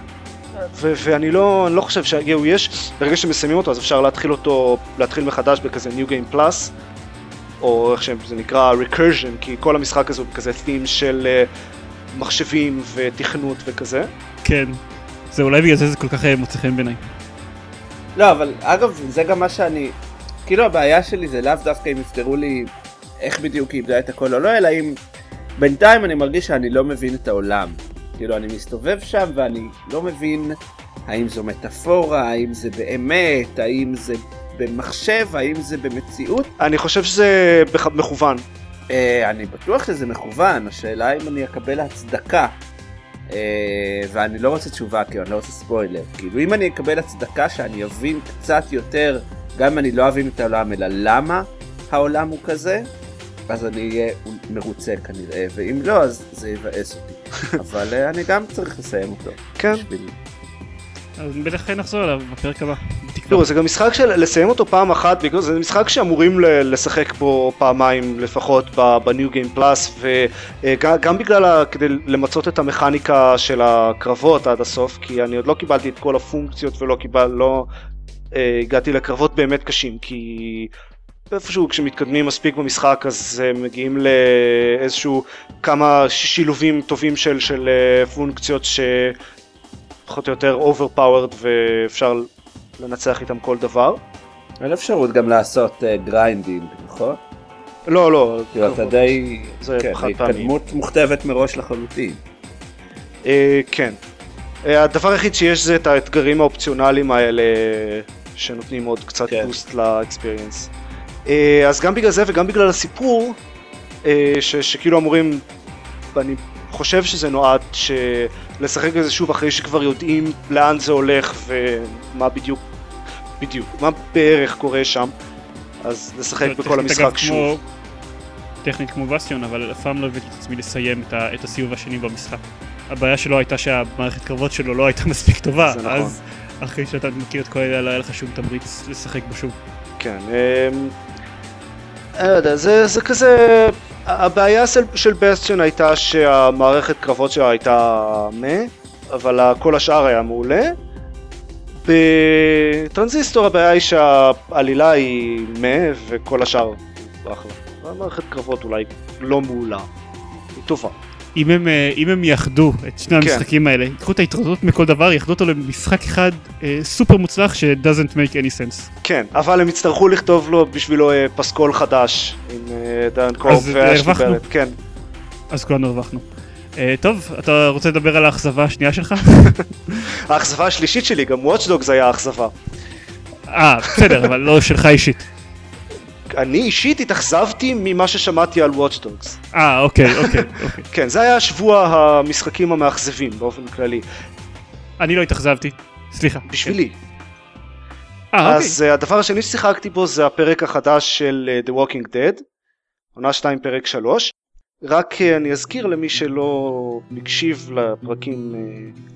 ו- ואני לא, לא חושב שיהיו יש, ברגע שמסיימים אותו אז אפשר להתחיל אותו, להתחיל מחדש בכזה New Game Plus, או איך שזה נקרא recursion, כי כל המשחק הזה הוא כזה theme של uh, מחשבים ותכנות וכזה. כן, זה אולי בגלל זה זה כל כך אה, מוצא חן בעיניי. לא, אבל אגב, זה גם מה שאני, כאילו הבעיה שלי זה לאו דווקא אם יפתרו לי איך בדיוק היא איבדה את הכל או לא, אלא אם בינתיים אני מרגיש שאני לא מבין את העולם. כאילו אני מסתובב שם ואני לא מבין האם זו מטאפורה, האם זה באמת, האם זה במחשב, האם זה במציאות. אני חושב שזה מכוון. Uh, אני בטוח שזה מכוון, השאלה אם אני אקבל הצדקה. Uh, ואני לא רוצה תשובה, כי אני לא רוצה ספוילר. כאילו אם אני אקבל הצדקה שאני אבין קצת יותר, גם אם אני לא אבין את העולם, אלא למה העולם הוא כזה, אז אני אהיה מרוצה כנראה, ואם לא, אז זה יבאס אותי. אבל אה, אני גם צריך לסיים אותו. כן. אז בטח נחזור אליו בפרק הבא. תראו, זה גם משחק של לסיים אותו פעם אחת, בגלל זה משחק שאמורים לשחק בו פעמיים לפחות בניו גיים פלאס, וגם בגלל, כדי למצות את המכניקה של הקרבות עד הסוף, כי אני עוד לא קיבלתי את כל הפונקציות ולא קיבל, לא אה, הגעתי לקרבות באמת קשים, כי איפשהו כשמתקדמים מספיק במשחק אז uh, מגיעים לאיזשהו כמה שילובים טובים של, של uh, פונקציות שפחות או יותר overpowered ואפשר לנצח איתם כל דבר. אין אפשרות גם לעשות גריינדינג, uh, נכון? לא, לא. כאילו אתה די... זה כן, חד פעמי. התקדמות מוכתבת מראש לחלוטין. Uh, כן. Uh, הדבר היחיד שיש זה את האתגרים האופציונליים האלה שנותנים עוד קצת כן. בוסט לאקספיריאנס. אה, אז גם בגלל זה וגם בגלל הסיפור, אה, ש, שכאילו אמורים, ואני חושב שזה נועד לשחק בזה שוב אחרי שכבר יודעים לאן זה הולך ומה בדיוק, בדיוק, מה בערך קורה שם, אז לשחק בכל המשחק שוב. טכנית כמו בסטיון, אבל אף פעם לא הבאתי את עצמי לסיים את, ה, את הסיבוב השני במשחק. הבעיה שלו הייתה שהמערכת קרבות שלו לא הייתה מספיק טובה, נכון. אז אחרי שאתה מכיר את כל אלה לא היה לך שום תמריץ לשחק בו שוב. כן, אמ, אני לא יודע, זה, זה כזה הבעיה של, של בסטיון הייתה שהמערכת קרבות שלה הייתה מה, אבל כל השאר היה מעולה. בטרנזיסטור הבעיה היא שהעלילה היא מה וכל השאר אחלה. המערכת קרבות אולי לא מעולה, היא טובה. אם הם, אה, אם הם יאחדו את שני כן. המשחקים האלה, ייקחו את היתרונות מכל דבר, יאחדו אותו למשחק אחד אה, סופר מוצלח ש- doesn't make any sense. כן, אבל הם יצטרכו לכתוב לו בשבילו אה, פסקול חדש עם אה, דן קורב ואשלי ברט, כן. אז כולנו הרווחנו. אה, טוב, אתה רוצה לדבר על האכזבה השנייה שלך? האכזבה השלישית שלי, גם וואטשדוגס היה אכזבה. אה, בסדר, אבל לא שלך אישית. אני אישית התאכזבתי ממה ששמעתי על Watch Dogs. אה, אוקיי, אוקיי, אוקיי. כן, זה היה שבוע המשחקים המאכזבים באופן כללי. אני לא התאכזבתי, סליחה. בשבילי. אה, אוקיי. אז uh, הדבר השני ששיחקתי בו זה הפרק החדש של uh, The Walking Dead, עונה 2 פרק 3. רק אני אזכיר למי שלא הקשיב לפרקים,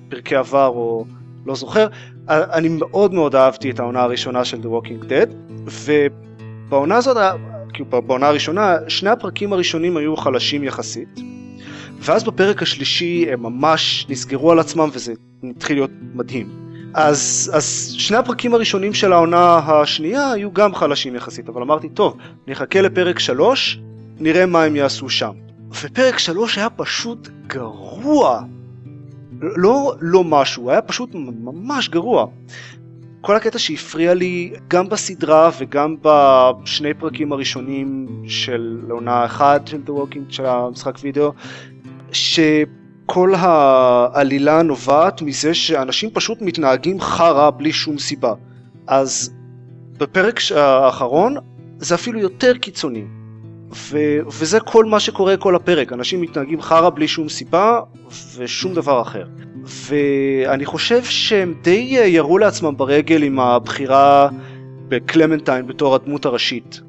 פרקי עבר או לא זוכר, אני מאוד מאוד אהבתי את העונה הראשונה של The Walking Dead, ו... בעונה הזאת, כאילו בעונה הראשונה, שני הפרקים הראשונים היו חלשים יחסית, ואז בפרק השלישי הם ממש נסגרו על עצמם וזה התחיל להיות מדהים. אז, אז שני הפרקים הראשונים של העונה השנייה היו גם חלשים יחסית, אבל אמרתי, טוב, נחכה לפרק שלוש, נראה מה הם יעשו שם. ופרק שלוש היה פשוט גרוע. לא, לא משהו, היה פשוט ממש גרוע. כל הקטע שהפריע לי גם בסדרה וגם בשני פרקים הראשונים של עונה אחת של The Walking, של המשחק וידאו, שכל העלילה נובעת מזה שאנשים פשוט מתנהגים חרא בלי שום סיבה. אז בפרק האחרון זה אפילו יותר קיצוני. ו- וזה כל מה שקורה כל הפרק, אנשים מתנהגים חרא בלי שום סיבה ושום דבר אחר. ואני חושב שהם די ירו לעצמם ברגל עם הבחירה בקלמנטיין בתור הדמות הראשית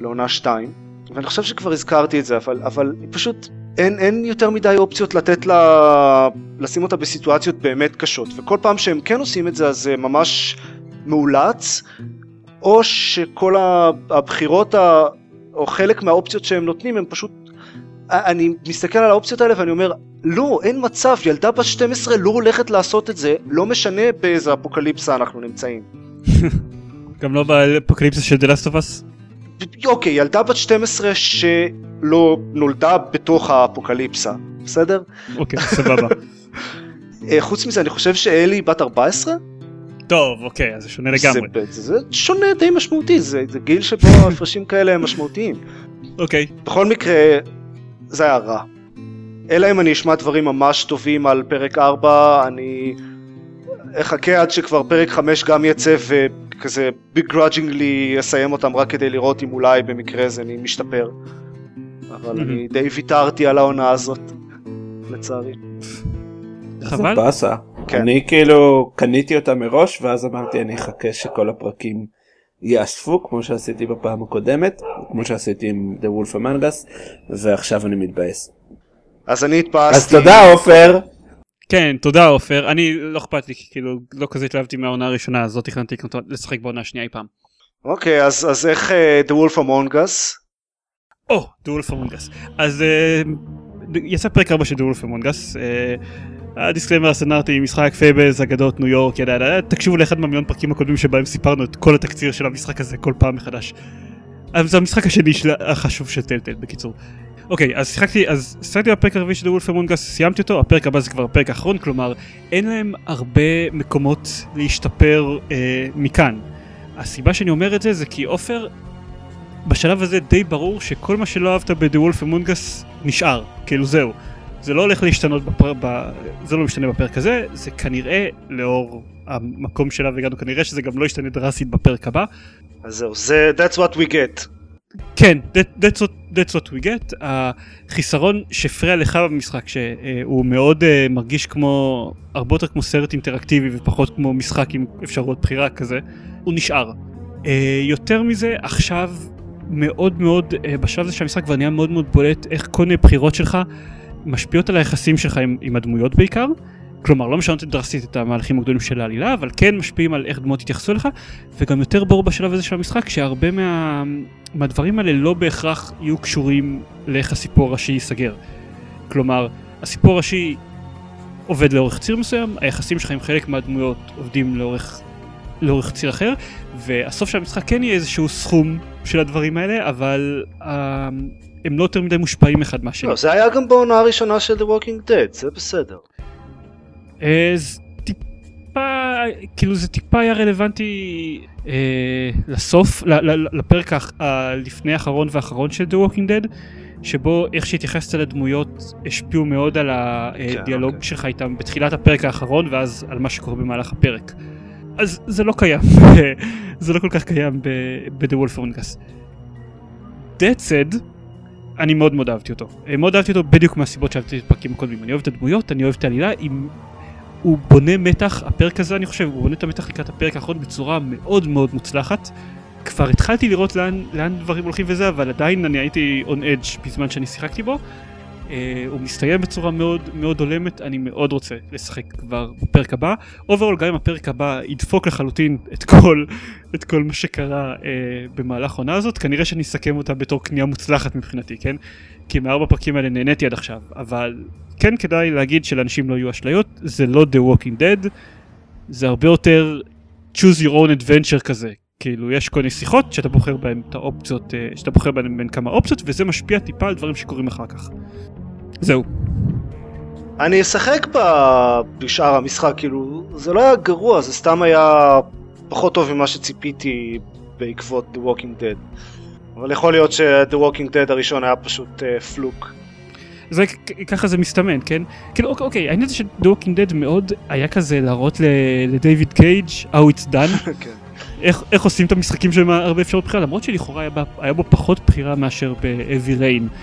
לעונה 2 ואני חושב שכבר הזכרתי את זה אבל, אבל פשוט אין, אין יותר מדי אופציות לתת לה, לשים אותה בסיטואציות באמת קשות. וכל פעם שהם כן עושים את זה אז זה ממש מאולץ או שכל הבחירות או חלק מהאופציות שהם נותנים הם פשוט אני מסתכל על האופציות האלה ואני אומר לא, אין מצב, ילדה בת 12 לא הולכת לעשות את זה, לא משנה באיזה אפוקליפסה אנחנו נמצאים. גם לא באפוקליפסה של The Last of Us? אוקיי, ילדה בת 12 שלא נולדה בתוך האפוקליפסה, בסדר? אוקיי, סבבה. אה, חוץ מזה, אני חושב שאלי בת 14? טוב, אוקיי, אז זה שונה לגמרי. זה, זה שונה די משמעותי, זה, זה גיל שבו ההפרשים כאלה הם משמעותיים. אוקיי. בכל מקרה, זה היה רע. אלא אם אני אשמע דברים ממש טובים על פרק 4, אני אחכה עד שכבר פרק 5 גם יצא וכזה begrudgingly אסיים אותם רק כדי לראות אם אולי במקרה זה אני משתפר. אבל mm-hmm. אני די ויתרתי על העונה הזאת, לצערי. חבל. זה באסה. כן. אני כאילו קניתי אותה מראש ואז אמרתי אני אחכה שכל הפרקים יאספו כמו שעשיתי בפעם הקודמת, כמו שעשיתי עם The Wolf Among Us, ועכשיו אני מתבאס. אז אני התפספסתי. אז תודה עופר. כן, תודה עופר. אני, לא אכפת לי, כאילו, לא כזה התלהבתי מהעונה הראשונה, אז לא תכננתי לשחק בעונה השנייה אי פעם. אוקיי, אז, אז איך uh, The Wolf Among Us? או, oh, The Wolf Among Us. אז uh, יצא פרק 4 של The Wolf Among Us. Uh, הדיסקליימר הסטנדרטי, משחק פייבלס, אגדות ניו יורק, yada yada, תקשיבו לאחד מהמיליון פרקים הקודמים שבהם סיפרנו את כל התקציר של המשחק הזה כל פעם מחדש. אבל זה המשחק השני של... החשוב של טלטל בקיצור. אוקיי, אז שיחקתי, אז שיחקתי בפרק הרביעי של וולף אמונגס, סיימתי אותו, הפרק הבא זה כבר הפרק האחרון, כלומר, אין להם הרבה מקומות להשתפר אה, מכאן. הסיבה שאני אומר את זה זה כי עופר, בשלב הזה די ברור שכל מה שלא אהבת ב-The Wolf Among Us נשאר, כאילו זהו. זה לא הולך להשתנות, בפר... ב... זה לא משתנה בפרק הזה, זה כנראה לאור המקום שלה והגענו כנראה שזה גם לא ישתנה דרסית בפרק הבא. אז זהו, זה that's what we get. כן, that, that's, what, that's what we get. החיסרון שהפריע לך במשחק, שהוא מאוד uh, מרגיש כמו, הרבה יותר כמו סרט אינטראקטיבי ופחות כמו משחק עם אפשרות בחירה כזה, הוא נשאר. Uh, יותר מזה, עכשיו מאוד מאוד, uh, בשלב הזה שהמשחק כבר נהיה מאוד מאוד בולט, איך כל מיני בחירות שלך משפיעות על היחסים שלך עם, עם הדמויות בעיקר, כלומר לא משנות דרסטית את המהלכים הגדולים של העלילה אבל כן משפיעים על איך דמות יתייחסו אליך וגם יותר ברור בשלב הזה של המשחק שהרבה מה... מהדברים האלה לא בהכרח יהיו קשורים לאיך הסיפור הראשי ייסגר. כלומר הסיפור הראשי עובד לאורך ציר מסוים היחסים שלך עם חלק מהדמויות עובדים לאורך, לאורך ציר אחר והסוף של המשחק כן יהיה איזשהו סכום של הדברים האלה אבל uh, הם לא יותר מדי מושפעים אחד מהשני. לא, זה היה גם בעונה הראשונה של The Walking Dead, זה בסדר. אז טיפה, כאילו זה טיפה היה רלוונטי אה, לסוף, ל, ל, לפרק הלפני האחרון והאחרון של The Walking Dead, שבו איך שהתייחסת לדמויות השפיעו מאוד על הדיאלוג כן, אוקיי. שלך איתם בתחילת הפרק האחרון ואז על מה שקורה במהלך הפרק. אז זה לא קיים, זה לא כל כך קיים ב-The Wolf Among Us. That said, אני מאוד מאוד אהבתי אותו. אה, מאוד אהבתי אותו בדיוק מהסיבות שאהבתי את הפרקים הקודמים. אני אוהב את הדמויות, אני אוהב את העלילה, עם... הוא בונה מתח, הפרק הזה אני חושב, הוא בונה את המתח לקראת הפרק האחרון בצורה מאוד מאוד מוצלחת. כבר התחלתי לראות לאן, לאן דברים הולכים וזה, אבל עדיין אני הייתי on edge בזמן שאני שיחקתי בו. Uh, הוא מסתיים בצורה מאוד מאוד הולמת, אני מאוד רוצה לשחק כבר בפרק הבא. overall גם אם הפרק הבא ידפוק לחלוטין את כל, את כל מה שקרה uh, במהלך העונה הזאת, כנראה שאני אסכם אותה בתור קנייה מוצלחת מבחינתי, כן? כי מארבע פרקים האלה נהניתי עד עכשיו, אבל כן כדאי להגיד שלאנשים לא יהיו אשליות, זה לא The Walking Dead, זה הרבה יותר choose your own adventure כזה. כאילו יש כל מיני שיחות שאתה בוחר בהן את האופציות, uh, שאתה בוחר בהן בין כמה אופציות וזה משפיע טיפה על דברים שקורים אחר כך. זהו. אני אשחק בשאר המשחק, כאילו, זה לא היה גרוע, זה סתם היה פחות טוב ממה שציפיתי בעקבות The Walking Dead. אבל יכול להיות ש-The Walking Dead הראשון היה פשוט uh, פלוק. זה ככה זה מסתמן, כן? כאילו אוקיי, אוקיי העניין הזה של The Walking Dead מאוד היה כזה להראות לדייוויד קייג' how it's done. כן. איך, איך עושים את המשחקים שלהם הרבה אפשרות בחירה, למרות שלכאורה היה, היה בו פחות בחירה מאשר ב-Heavy Rain.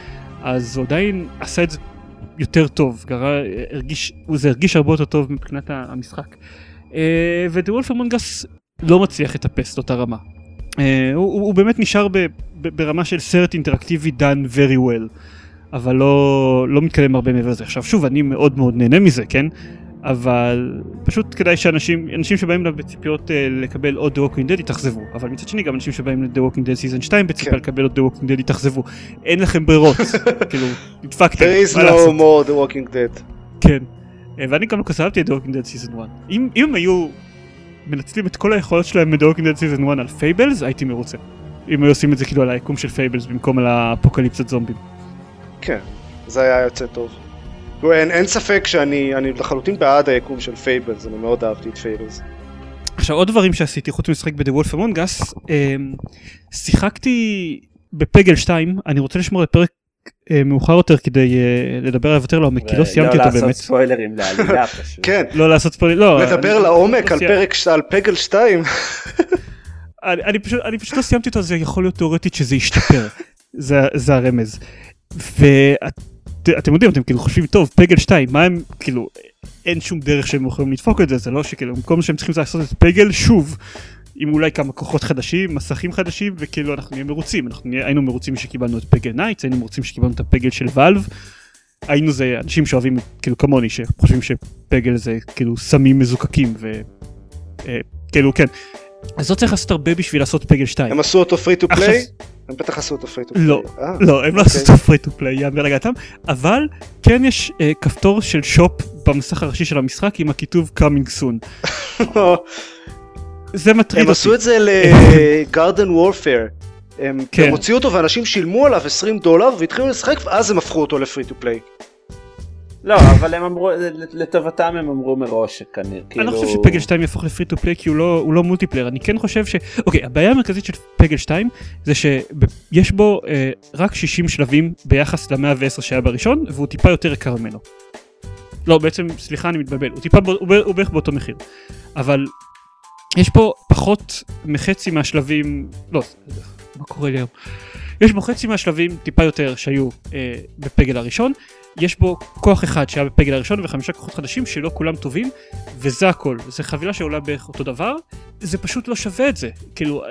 אז הוא עדיין עשה את זה יותר טוב, גרה, הרגיש, זה הרגיש הרבה יותר טוב מבחינת המשחק. ודה וולף אמונגס לא מצליח לטפס לאותה רמה. אה, הוא, הוא באמת נשאר ב, ב, ברמה של סרט אינטראקטיבי done very well, אבל לא, לא מתקדם הרבה מעבר לזה. עכשיו שוב, אני מאוד מאוד נהנה מזה, כן? אבל פשוט כדאי שאנשים, אנשים שבאים אליו בציפיות uh, לקבל עוד The Walking Dead יתאכזבו, אבל מצד שני גם אנשים שבאים ל-The Walking Dead season 2 בציפייה כן. לקבל עוד The Walking Dead יתאכזבו. אין לכם ברירות, כאילו, נדפקתם, There is no more The Walking Dead. כן, uh, ואני גם לא אהבתי את The Walking Dead season 1. אם, אם היו מנצלים את כל היכולות שלהם ב-The Walking Dead season 1 על Fables, הייתי מרוצה. אם היו עושים את זה כאילו על היקום של Fables במקום על האפוקליפסת זומבים. כן, זה היה יוצא טוב. אין, אין ספק שאני לחלוטין בעד היקום של Fables, אני מאוד אהבתי את Fables. עכשיו עוד דברים שעשיתי חוץ משחק ב-The Wolf Among Us, שיחקתי ב-Peggle 2, אני רוצה לשמור לפרק אה, מאוחר יותר כדי אה, לדבר עליו יותר לעומק, כי לא סיימתי אותו באמת. לא לעשות ספוילרים לעלילה פשוט. כן. לא לעשות ספוילרים, לא. לדבר לעומק על פרק, על Peggle 2. אני פשוט אני פשוט לא סיימתי אותו, אז יכול להיות תאורטית שזה ישתפר, זה הרמז. אתם יודעים אתם כאילו חושבים טוב Peggle 2 מה הם כאילו אין שום דרך שהם יכולים לדפוק את זה זה לא שכאילו מה שהם צריכים לעשות את Peggle שוב עם אולי כמה כוחות חדשים מסכים חדשים וכאילו אנחנו נהיה מרוצים אנחנו נהיה, היינו מרוצים שקיבלנו את Peggle Nights היינו מרוצים שקיבלנו את ה-Peggle של Valve היינו זה אנשים שאוהבים כאילו כמוני שחושבים ש-Peggle זה כאילו סמים מזוקקים וכאילו אה, כן אז לא צריך לעשות הרבה בשביל לעשות Peggle 2. הם עשו אותו free to play? הם בטח עשו אותו free to play. לא, אה, לא, הם לא עשו אוקיי. אותו free to play, ייאמר לזכותם, אבל כן יש uh, כפתור של shop במסך הראשי של המשחק עם הכיתוב coming soon. זה מטריד אותי. הם עשו את זה ל-Garden כן. הם הוציאו אותו ואנשים שילמו עליו 20 דולר והתחילו לשחק ואז הם הפכו אותו ל-free to play. לא, אבל הם אמרו, לטובתם הם אמרו מראש שכנראה, כאילו... אני לא חושב ש-Peggle 2 יהפוך ל-free to play כי הוא לא, הוא לא multiplayer, אני כן חושב ש... אוקיי, הבעיה המרכזית של Peggle 2 זה שיש בו אה, רק 60 שלבים ביחס ל-110 שהיה בראשון, והוא טיפה יותר יקר ממנו. לא, בעצם, סליחה, אני מתבלבל, הוא טיפה, הוא בערך באותו מחיר. אבל יש פה פחות מחצי מהשלבים, לא, מה קורה לי היום? יש בו חצי מהשלבים טיפה יותר שהיו אה, בפגל הראשון, יש בו כוח אחד שהיה בפגל הראשון וחמישה כוחות חדשים שלא כולם טובים וזה הכל. זה חבילה שעולה בערך אותו דבר. זה פשוט לא שווה את זה. כאילו אה,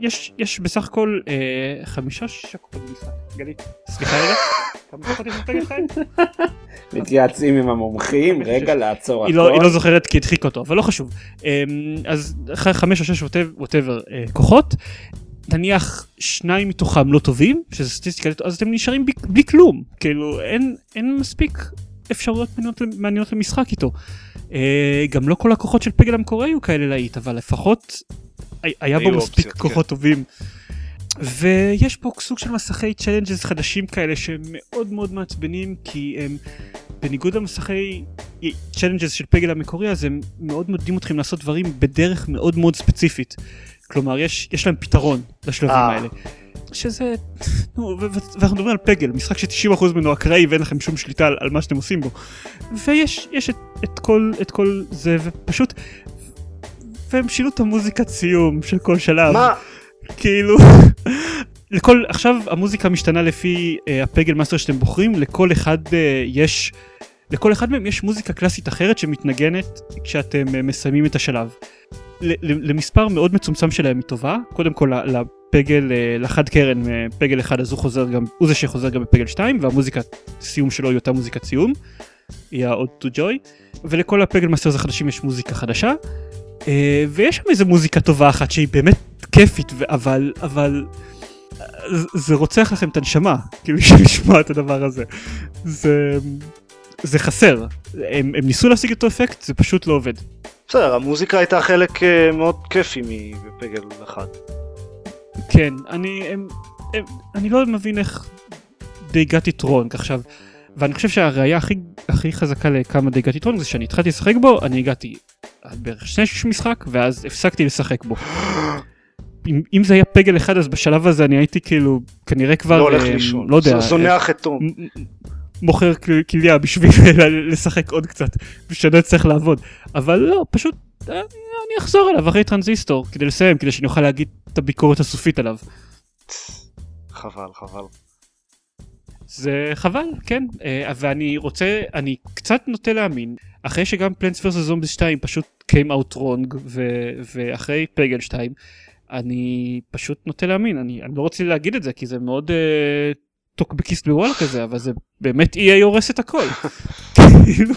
יש יש בסך הכל אה, חמישה שישה כוחות במשחק. גלית סליחה רגע. כמה דקות יש בפגל 2? מתייעצים עם המומחים, רגע לעצור היא לא, היא הכל. לא זוכרת כי הדחיק אותו אבל לא חשוב. אמ, אז חמש או שש whatever כוחות נניח שניים מתוכם לא טובים שזה סטטיסטיקה אז אתם נשארים בלי, בלי כלום כאילו אין אין מספיק אפשרויות מעניינות, מעניינות למשחק איתו אה, גם לא כל הכוחות של Peggle המקורי היו כאלה להיט אבל לפחות הי- היה בו מספיק אופציות, כוחות טובים. ויש פה סוג של מסכי challenges חדשים כאלה שהם מאוד מאוד מעצבנים כי הם בניגוד למסכי challenges של Peggle המקורי אז הם מאוד מעודדים אתכם לעשות דברים בדרך מאוד מאוד ספציפית. כלומר יש יש להם פתרון לשלבים אה. האלה. שזה, נו, ואנחנו מדברים על Peggle, משחק ש-90% ממנו אקראי ואין לכם שום שליטה על, על מה שאתם עושים בו. ויש יש את, את, כל, את כל זה ופשוט, והם שינו את המוזיקת סיום של כל שלב. מה? כאילו לכל עכשיו המוזיקה משתנה לפי uh, ה-Peggle Master שאתם בוחרים לכל אחד uh, יש לכל אחד מהם יש מוזיקה קלאסית אחרת שמתנגנת כשאתם uh, מסיימים את השלב. למספר מאוד מצומצם שלהם היא טובה. קודם כל ל-Peggle uh, לחד קרן uh, Peggle אחד אז הוא חוזר גם הוא זה שחוזר גם ב-Peggle 2 והמוזיקת סיום שלו היא אותה מוזיקת סיום. היא ה-Ode to Joy. ולכל ה-Peggle Masters החדשים יש מוזיקה חדשה. Uh, ויש שם איזה מוזיקה טובה אחת שהיא באמת כיפית אבל אבל אה, זה רוצח לכם את הנשמה כאילו לשמוע את הדבר הזה. זה זה חסר. הם, הם ניסו להשיג אותו אפקט זה פשוט לא עובד בסדר, המוזיקה הייתה חלק אה, מאוד כיפי מפגל אחד. כן אני הם, הם, אני לא מבין איך די הגעתי טרונג עכשיו ואני חושב שהראייה הכי הכי חזקה לכמה די הגעתי טרונג זה שאני התחלתי לשחק בו אני הגעתי עד בערך שני שליש משחק ואז הפסקתי לשחק בו. אם, אם זה היה פגל אחד אז בשלב הזה אני הייתי כאילו כנראה כבר לא הולך אה, לישון. לא יודע זונח את תום. מוכר כל- כליה בשביל לשחק עוד קצת בשביל צריך לעבוד. אבל לא פשוט אני אחזור אליו אחרי טרנזיסטור כדי לסיים כדי שאני אוכל להגיד את הביקורת הסופית עליו. חבל, חבל. זה חבל כן. אה, ואני רוצה אני קצת נוטה להאמין אחרי שגם פלנס ורסס זומביס 2 פשוט came out wrong ו- ואחרי Peggle 2 אני פשוט נוטה להאמין. אני, אני לא רוצה להגיד את זה כי זה מאוד אה, טוקבקיסט בוואלה כזה אבל זה באמת EA הורס את הכל. כאילו,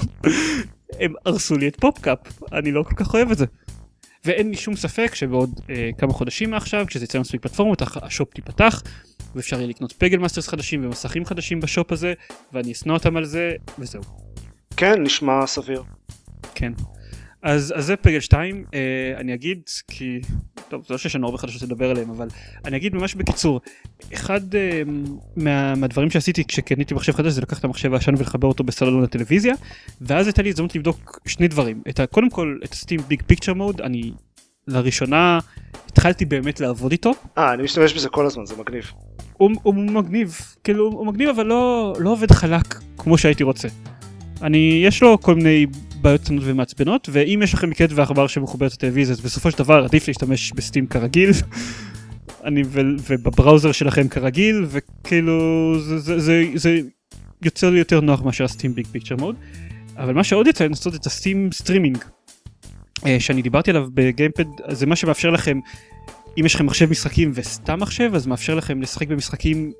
הם הרסו לי את PopCap אני לא כל כך אוהב את זה. ואין לי שום ספק שבעוד אה, כמה חודשים מעכשיו כשזה יצא מספיק פלטפורמות ה-shop תיפתח ואפשר יהיה לקנות Peggle Masters חדשים ומסכים חדשים ב-shop הזה ואני אשנא אותם על זה וזהו. כן, נשמע סביר. כן. אז, אז זה פגל 2 אה, אני אגיד כי טוב זה לא שיש לנו הרבה חדשות לדבר עליהם אבל אני אגיד ממש בקיצור אחד אה, מה, מהדברים שעשיתי כשקניתי מחשב חדש זה לקחת את המחשב הישן ולחבר אותו בסלון לטלוויזיה ואז הייתה לי הזדמנות לבדוק שני דברים את ה, קודם כל את הסטים ביג פיקצ'ר מוד אני לראשונה התחלתי באמת לעבוד איתו אה, אני משתמש בזה כל הזמן, זה מגניב. הוא, הוא מגניב כאילו הוא מגניב אבל לא לא עובד חלק כמו שהייתי רוצה. אני יש לו כל מיני בעיות קטנות ומעצבנות ואם יש לכם מקלדת ועכבר שמחוברת לטלוויזיה אז בסופו של דבר עדיף להשתמש ב Steam כרגיל. אני ו, וב browser שלכם כרגיל וכאילו זה, זה, זה, זה יוצר לי יותר נוח מאשר ה Steam Big Picture mode. אבל מה שעוד יצא לנסות את ה Steam streaming אה, שאני דיברתי עליו בגיימפוד זה מה שמאפשר לכם אם יש לכם מחשב משחקים וסתם מחשב אז מאפשר לכם לשחק במשחקים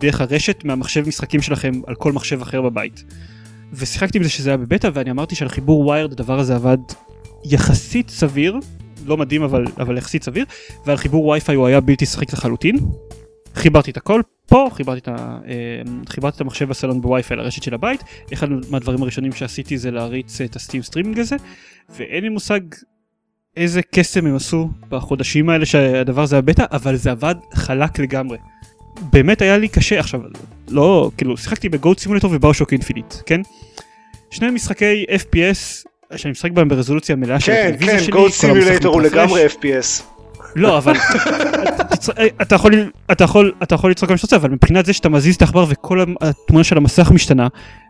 דרך הרשת מהמחשב משחקים שלכם על כל מחשב אחר בבית. ושיחקתי בזה שזה היה בבטא ואני אמרתי שעל חיבור wired הדבר הזה עבד יחסית סביר לא מדהים אבל אבל יחסית סביר ועל חיבור וי-פיי הוא היה בלתי שחיק לחלוטין. חיברתי את הכל פה חיברתי את, ה, אה, חיברתי את המחשב בסלון בווי-פיי לרשת של הבית אחד מהדברים הראשונים שעשיתי זה להריץ את ה Steam streaming הזה ואין לי מושג איזה קסם הם עשו בחודשים האלה שהדבר הזה היה בטא אבל זה עבד חלק לגמרי. באמת היה לי קשה עכשיו לא כאילו שיחקתי ב Goat Simulator וב BioShock Infinite כן שני משחקי FPS שאני משחק בהם ברזולוציה מלאה של כן, הטלוויזיה כן, שלי, Goat כל המסך סימולטור הוא. לגמרי FPS. לא אבל אתה- אתה- יכול אתה יכול אתה יכול לצחוק כמה שאתה רוצה אבל מבחינת זה שאתה מזיז את העכבר וכל התמונה של המסך משתנה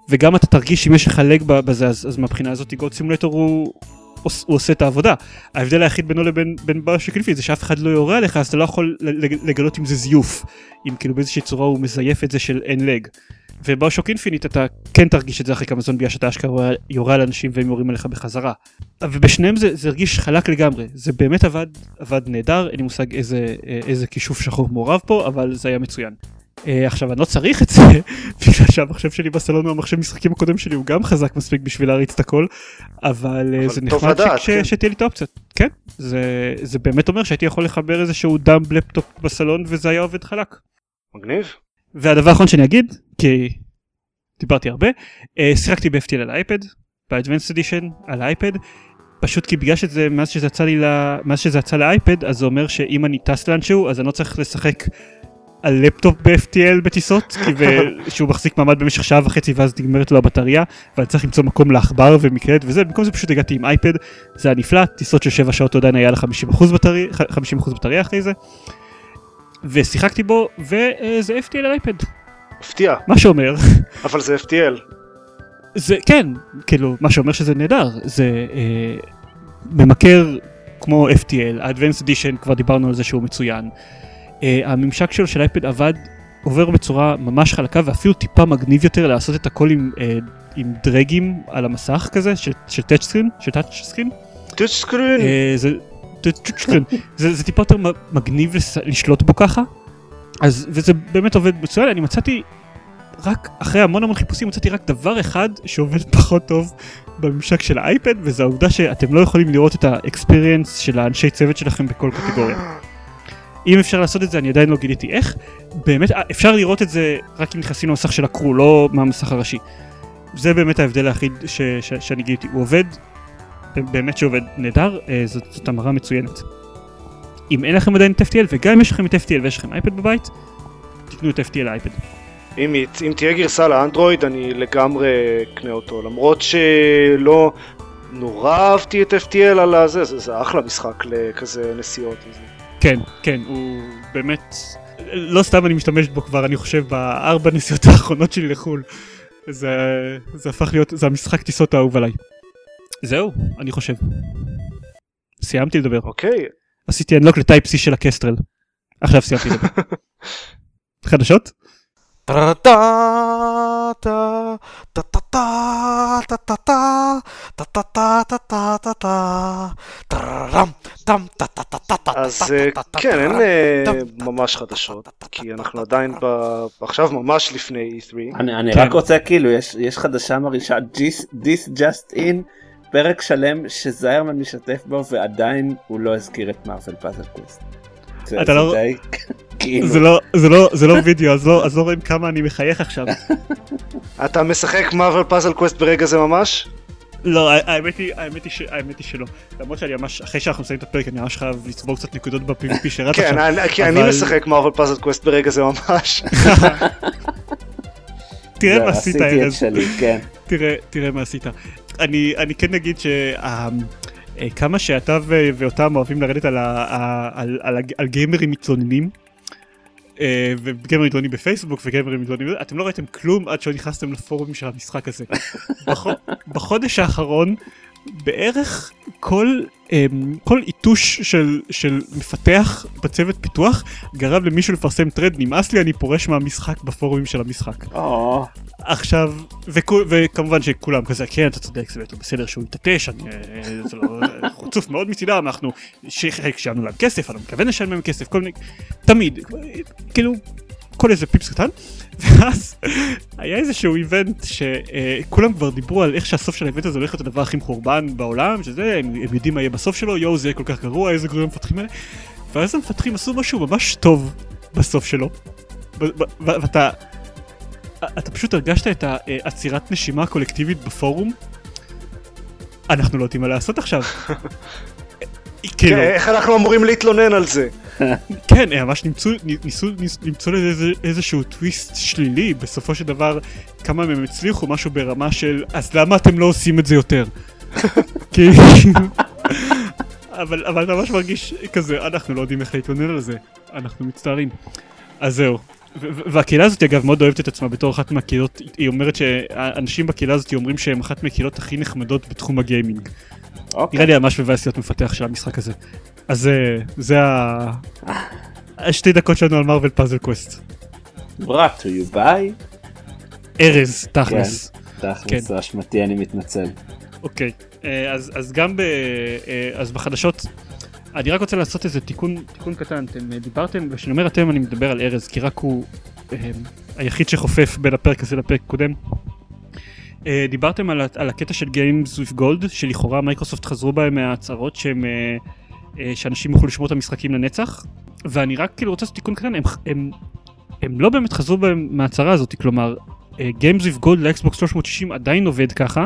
וגם אתה תרגיש אם יש לך lag בזה אז, אז מהבחינה הזאת Goat Simulator הוא, הוא עושה את העבודה ההבדל היחיד בינו לבין בין BioShock Infinite זה שאף אחד לא יורה עליך אז אתה לא יכול לגלות אם זה זיוף אם כאילו באיזושהי צורה הוא מזייף את זה של אין lag. וב BioShock Infinite אתה כן תרגיש את זה אחרי כמה זמן בגלל שאתה אשכרה יורה על אנשים והם יורים עליך בחזרה. ובשניהם זה, זה הרגיש חלק לגמרי זה באמת עבד עבד נהדר אין לי מושג איזה איזה כישוף שחור מעורב פה אבל זה היה מצוין. אה, עכשיו אני לא צריך את זה בגלל שהמחשב שלי בסלון הוא המחשב משחקים הקודם שלי הוא גם חזק מספיק בשביל להריץ את הכל אבל, אה, אבל זה נחמד כן. שתהיה לי את האופציות כן זה זה באמת אומר שהייתי יכול לחבר איזשהו דאמב לפטופ בסלון וזה היה עובד חלק. מגניב. והדבר האחרון שאני אגיד כי דיברתי הרבה אה, שיחקתי ב-FTL על אייפד ב-Advanced Edition על אייפד פשוט כי בגלל שזה מאז שזה יצא לי ל... מאז שזה יצא לאייפד אז זה אומר שאם אני טס לאנשהו אז אני לא צריך לשחק על לפטופ ב-FTL בטיסות כי שהוא מחזיק מעמד במשך שעה וחצי ואז נגמרת לו הבטריה ואני צריך למצוא מקום לעכבר ומקלט וזה במקום זה פשוט הגעתי עם אייפד זה היה נפלא טיסות של 7 שעות עדיין היה לה 50% בטריה 50% בטריה אחרי זה ושיחקתי בו וזה FTL על אייפד מפתיע, מה שאומר אבל זה FTL. זה כן כאילו מה שאומר שזה נהדר זה אה, ממכר כמו FTL Advanced Edition כבר דיברנו על זה שהוא מצוין. אה, הממשק שלו של אייפד עבד עובר בצורה ממש חלקה ואפילו טיפה מגניב יותר לעשות את הכל עם, אה, עם drag ים על המסך כזה של, של touch screen של touch screen. touch screen. אה, זה, touch screen. זה, זה טיפה יותר מגניב לס, לשלוט בו ככה. אז וזה באמת עובד מצוין אני מצאתי רק אחרי המון המון חיפושים מצאתי רק דבר אחד שעובד פחות טוב בממשק של האייפד וזה העובדה שאתם לא יכולים לראות את האקספיריאנס של האנשי צוות שלכם בכל קטגוריה. אם אפשר לעשות את זה אני עדיין לא גיליתי איך באמת אה, אפשר לראות את זה רק אם נכנסים למסך של הקרו לא מהמסך הראשי. זה באמת ההבדל היחיד ש, ש, שאני גיליתי הוא עובד באמת שעובד נהדר אה, זאת, זאת המרה מצוינת. אם אין לכם עדיין את FTL וגם אם יש לכם את FTL ויש לכם אייפד בבית תקנו את FTL לאייפד. אם, אם תהיה גרסה לאנדרואיד אני לגמרי אקנה אותו למרות שלא נורא אהבתי את FTL על הזה זה, זה אחלה משחק לכזה נסיעות וזה. כן, כן, הוא באמת, לא סתם אני משתמש בו כבר, אני חושב, בארבע נסיעות האחרונות שלי לחו"ל. זה, זה הפך להיות, זה המשחק טיסות האהוב עליי. זהו, אני חושב. סיימתי לדבר. אוקיי עשיתי אנלוק לטייפ C של הקסטרל. עכשיו סיימתי לדבר. חדשות? אז אה, כן אין אה, ממש חדשות כי אנחנו עדיין. עכשיו ממש לפני E3 אני, כן. רק רוצה כאילו יש, חדשה מרעישה This, This Just In פרק שלם שזיירמן משתף בו ועדיין הוא לא הזכיר את מארוול פאזל קווסט. אתה לא- כאילו, זה לא, זה לא, זה לא וידאו, אז לא, אז לא רואים כמה אני מחייך עכשיו. אתה משחק Marvel Puzzle Quest ברגע זה ממש? לא, האמת היא, האמת היא, ש- האמת היא שלא. למרות שאני ממש, אחרי שאנחנו מסיימים את הפרק אני ממש חייב לצבור קצת נקודות ב-PvP שרץ כן, עכשיו. אני- כי אני משחק Marvel Puzzle Quest ברגע זה ממש. תראה מה עשית ארז, כן. תראה, מה עשית. אני, אני כן אגיד שכמה שאתה ו- ואותם אוהבים לרדת על, ה- ה- על, על, הג- על גיימרים מתלוננים. אה, וגיימרים מתלוננים בפייסבוק וגיימרים מתלוננים, אתם לא ראיתם כלום עד שלא נכנסתם לפורומים של המשחק הזה. בח- בחודש האחרון בערך כל, אמ, כל איתוש של, של מפתח בצוות פיתוח גרם למישהו לפרסם טרד נמאס לי אני פורש מהמשחק בפורומים של המשחק. או, עכשיו וכו- וכמובן שכולם כזה כן אתה צודק זה לא בסדר שהוא יתעטש אני, אה, זה לא חוצוף מאוד מצידם אנחנו שחלק שילמנו להם כסף אני לא מתכוון לשלם להם כסף כל מיני תמיד כאילו כל איזה פיפס קטן ואז היה איזשהו איבנט שכולם כבר דיברו על איך שהסוף של האיבנט הזה הולך להיות הדבר הכי מחורבן בעולם שזה הם, הם יודעים מה יהיה בסוף שלו יואו זה יהיה כל כך גרוע איזה גרועים המפתחים האלה ואז המפתחים עשו משהו ממש טוב בסוף שלו ואתה אתה פשוט הרגשת את העצירת נשימה הקולקטיבית בפורום? אנחנו לא יודעים מה לעשות עכשיו. כאילו, כן, איך אנחנו אמורים להתלונן על זה? כן, הם ממש נמצאו, ניסו ניס- למצוא לזה איזשהו טוויסט שלילי, בסופו של דבר כמה מהם הצליחו, משהו ברמה של אז למה אתם לא עושים את זה יותר? אבל אבל אתה ממש מרגיש כזה, אנחנו לא יודעים איך להתלונן על זה, אנחנו מצטערים. אז זהו. והקהילה הזאת אגב מאוד אוהבת את עצמה בתור אחת מהקהילות, היא אומרת שאנשים בקהילה הזאת אומרים שהם אחת מהקהילות הכי נחמדות בתחום הגיימינג. אוקיי. נראה לי ממש מבאס להיות מפתח של המשחק הזה. אז זה, זה ה... השתי דקות שלנו על Marvel Puzzle Quest. brought to you by, ארז, תכלס. תכלס, כן. זו אשמתי, אני מתנצל. אוקיי. אה, אז, אז גם ב... אה, אז בחדשות, אני רק רוצה לעשות איזה תיקון, תיקון קטן. אתם אה, דיברתם, וכשאני אומר אתם אני מדבר על ארז, כי רק הוא היחיד שחופף בין הפרק הזה לפרק הקודם. אה, דיברתם על, על הקטע של Games with Gold, שלכאורה מייקרוסופט חזרו בהם מההצהרות שהם, אה, שאנשים יוכלו לשמור את המשחקים לנצח, ואני רק כאילו רוצה לעשות תיקון קטן, הם, הם, הם לא באמת חזרו בהם מההצהרה הזאת, כלומר, אה, Games with Gold לאקסבוקס 360 עדיין עובד ככה,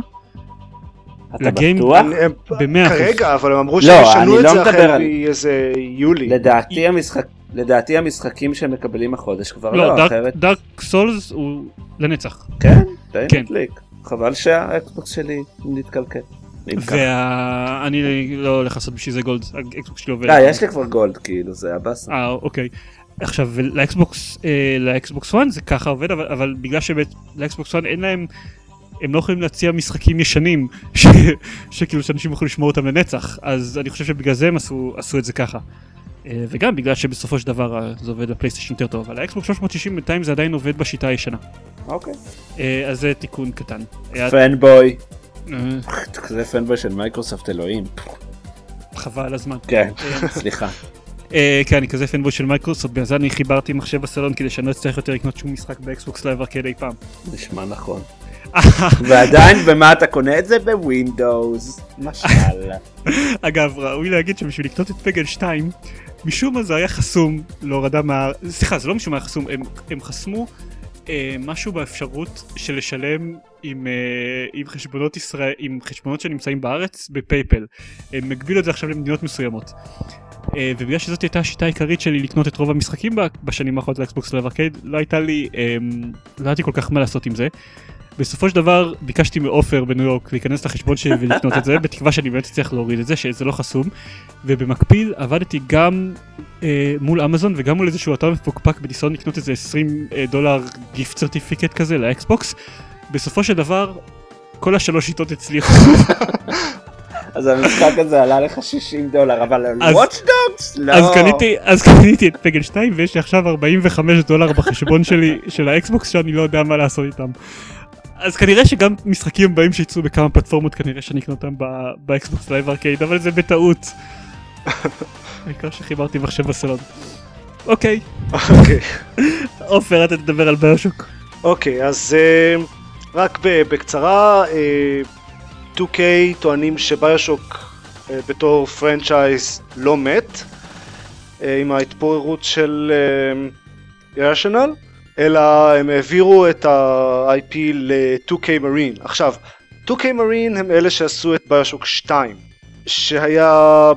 אתה ל Game- בטוח? הם- הם- במאה אחוז. כרגע, אבל הם אמרו לא, שהם אני ישנו את לא זה החל על- מאיזה יולי. לדעתי המשחק... לדעתי המשחקים שהם מקבלים החודש כבר לא, לא, Dark- אחרת... Dark Souls הוא לנצח. כן, די כן. מדליק. חבל שהאקסבוקס שלי נתקלקל. ואני לא הולך לעשות בשביל זה Gold, האקסבוקס שלי עובד. אה, יש לי כבר Gold, כאילו, זה הבאסה. אה, אוקיי. עכשיו, לאקסבוקס, אה, לאקסבוקס 1 זה ככה עובד, אבל, בגלל שלאקסבוקס 1 אין להם, הם לא יכולים להציע משחקים ישנים, ש, שכאילו שאנשים יוכלו לשמור אותם לנצח, אז אני חושב שבגלל זה הם עשו, עשו את זה ככה. אה, וגם בגלל שבסופו של דבר זה עובד בפלייסטיישן יותר טוב, אבל האקסבוקס 360 בינתיים זה עדיין עובד בשיטה הישנה. אוקיי. אז זה תיקון קטן. fanboy. אה, כזה fanboy של מייקרוסופט אלוהים. חבל הזמן. כן, סליחה. אה, כן, אני כזה fanboy של מייקרוסופט, בגלל זה אני חיברתי מחשב בסלון כדי שאני לא אצטרך יותר לקנות שום משחק ב Xbox Live Arcade אי פעם. נשמע נכון. ועדיין, במה אתה קונה את זה? בווינדוס. משל. אגב, ראוי להגיד שבשביל לקנות את Peggle 2, משום מה זה היה חסום להורדה מה... סליחה, זה לא משום מה היה חסום, הם, הם חסמו אה, משהו באפשרות של לשלם עם, אה, עם חשבונות ישראל, עם חשבונות שנמצאים בארץ בפייפל. הם הגבילו את זה עכשיו למדינות מסוימות. אה, ובגלל שזאת הייתה השיטה העיקרית שלי לקנות את רוב המשחקים בשנים האחרונות ל Xbox Live Arcade, לא הייתה לי, אה, לא ידעתי כל כך מה לעשות עם זה. בסופו של דבר ביקשתי מעופר בניו יורק להיכנס לחשבון שלי ולקנות את זה בתקווה שאני באמת אצליח להוריד את זה שזה לא חסום ובמקביל עבדתי גם אה, מול אמזון וגם מול איזשהו אתר מפוקפק בניסיון לקנות איזה 20 אה, דולר gift certificate כזה לאקסבוקס בסופו של דבר כל השלוש שיטות הצליחו אז המשחק הזה עלה לך 60 דולר, אבל Watch Dogs? לא. אז קניתי אז קניתי את Peggle 2 ויש לי עכשיו 45 דולר בחשבון שלי של האקסבוקס שאני לא יודע מה לעשות איתם. אז כנראה שגם משחקים הבאים שיצאו בכמה פלטפורמות כנראה שאני אקנה אותם ב Xbox Live Arcade אבל זה בטעות. העיקר שחיברתי מחשב בסלון. אוקיי, אוקיי. עופר אתה תדבר על BioShock. אוקיי, אז אה, רק ב- בקצרה, אה, 2K טוענים ש BioShock אה, בתור franchise לא מת, אה, עם ההתפוררות של ירשנל, אלא הם העבירו את ה-IP ל-2K Marine. עכשיו, 2K Marine הם אלה שעשו את ביושוק 2, שהיה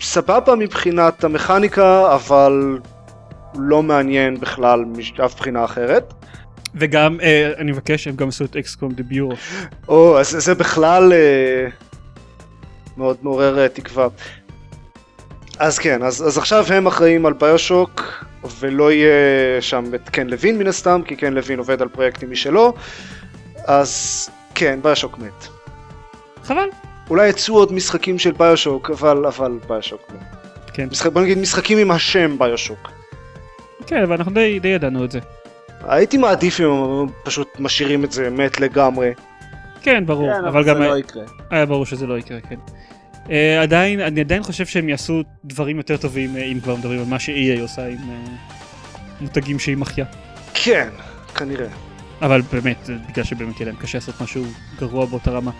סבבה מבחינת המכניקה, אבל לא מעניין בכלל מאף בחינה אחרת. וגם אה, אני מבקש הם גם עשו את אקסקום דה ביורו. או, אז זה בכלל אה, מאוד מעורר אה, תקווה. אז כן, אז, אז עכשיו הם אחראים על ביושוק, ולא יהיה שם את קן לוין מן הסתם, כי קן לוין עובד על פרויקטים משלו, אז כן, ביושוק מת. חבל. אולי יצאו עוד משחקים של ביושוק, אבל, אבל ביושוק מת. כן. משחק, בוא נגיד משחקים עם השם ביושוק. כן אבל אנחנו די די ידענו את זה. הייתי מעדיף אם הם פשוט משאירים את זה מת לגמרי. כן ברור כן, אבל גם זה לא יקרה. היה ברור שזה לא יקרה, כן. Uh, עדיין, אני עדיין חושב שהם יעשו דברים יותר טובים uh, אם כבר מדברים על מה ש-EA עושה עם uh, מותגים שהיא מחיה. כן, כנראה. אבל באמת, בגלל שבאמת יהיה להם קשה לעשות משהו גרוע באותה רמה.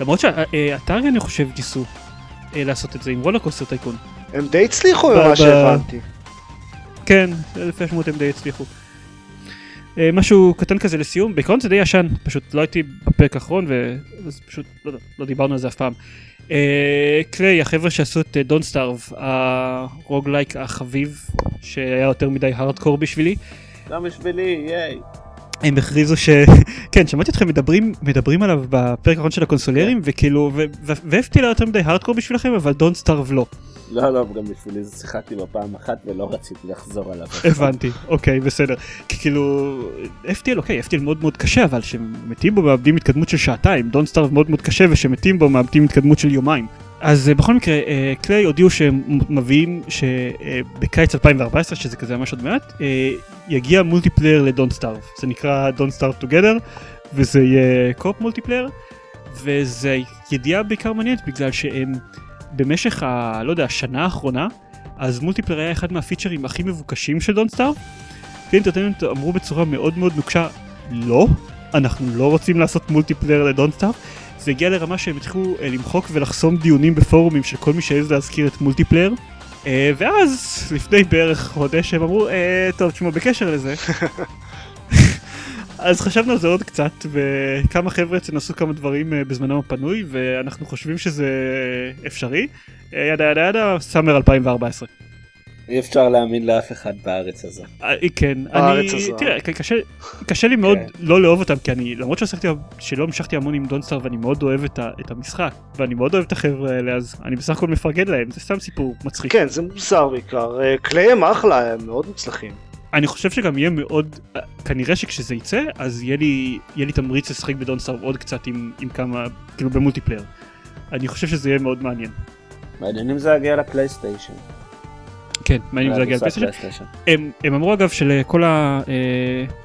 למרות שהאתר אני חושב ניסו uh, לעשות את זה עם רולר קוסטר טייקון. הם די הצליחו ממה שהבנתי. כן, לפי השמות הם די הצליחו. Uh, משהו קטן כזה לסיום, בעיקרון זה די ישן, פשוט לא הייתי בפרק האחרון ואז פשוט לא, לא דיברנו על זה אף פעם. Uh, Klei, החבר'ה שעשו את Don't Starve, ה roguelike החביב, שהיה יותר מדי הארדקור בשבילי, גם בשבילי, ייי. הם הכריזו ש... כן, שמעתי אתכם מדברים, מדברים עליו בפרק האחרון של הקונסולרים, וכאילו, ו-FTL היה יותר מדי הארדקור בשבילכם, אבל Don't Starve לא. לא, לא, גם בשבילי זה שיחקתי בו פעם אחת ולא רציתי לחזור עליו. הבנתי, אוקיי, בסדר. כאילו, FTL, אוקיי, FTL מאוד מאוד קשה, אבל כשמתים בו מאבדים התקדמות של שעתיים, Don't Starve מאוד מאוד קשה, וכשמתים בו מאבדים התקדמות של יומיים. אז אה, בכל מקרה, אה, Klei הודיעו שהם מביאים שבקיץ 2014, שזה כזה ממש עוד מעט, אה, יגיע multiplayer ל Don't Starve. זה נקרא Don't Starve Together, וזה יהיה co-op multiplayer, וזה ידיעה בעיקר מעניינת בגלל שהם במשך ה... לא יודע, השנה האחרונה, אז multiplayer היה אחד מהפיצ'רים הכי מבוקשים של Don't Starve, ו Entertainment אמרו בצורה מאוד מאוד נוקשה, לא, אנחנו לא רוצים לעשות multiplayer ל Don't Starve. זה הגיע לרמה שהם התחילו אה, למחוק ולחסום דיונים בפורומים של כל מי שהעז להזכיר את multiplayer. אה, ואז לפני בערך חודש הם אמרו, אה, טוב תשמעו בקשר לזה. אז חשבנו על זה עוד קצת וכמה חבר'ה אצלנו עשו כמה דברים אה, בזמנם הפנוי ואנחנו חושבים שזה אפשרי. yada yada yada summer 2014. אי אפשר להאמין לאף אחד בארץ הזו. אה, כן, בארץ אני, הזו. תראה, קשה, קשה לי מאוד כן. לא לאהוב אותם, כי אני, למרות שעשיתי, שלא המשכתי המון עם דונסטאר ואני מאוד אוהב את, ה, את המשחק, ואני מאוד אוהב את החבר'ה האלה, אז אני בסך הכל מפרגן להם, זה סתם סיפור מצחיק. כן, זה מוזר בעיקר. אה, קליי הם אחלה, הם מאוד מוצלחים. אני חושב שגם יהיה מאוד, כנראה שכשזה יצא, אז יהיה לי, יהיה לי תמריץ לשחק בדונסטאר עוד קצת עם, עם כמה, כאילו במולטיפלייר. אני חושב שזה יהיה מאוד מעניין. מעניין אם זה יגיע לפלייסטיישן. כן, מעניין אם זה יגיע לפלייסטיישן. פלייסטיישן. הם, הם אמרו אגב שלכל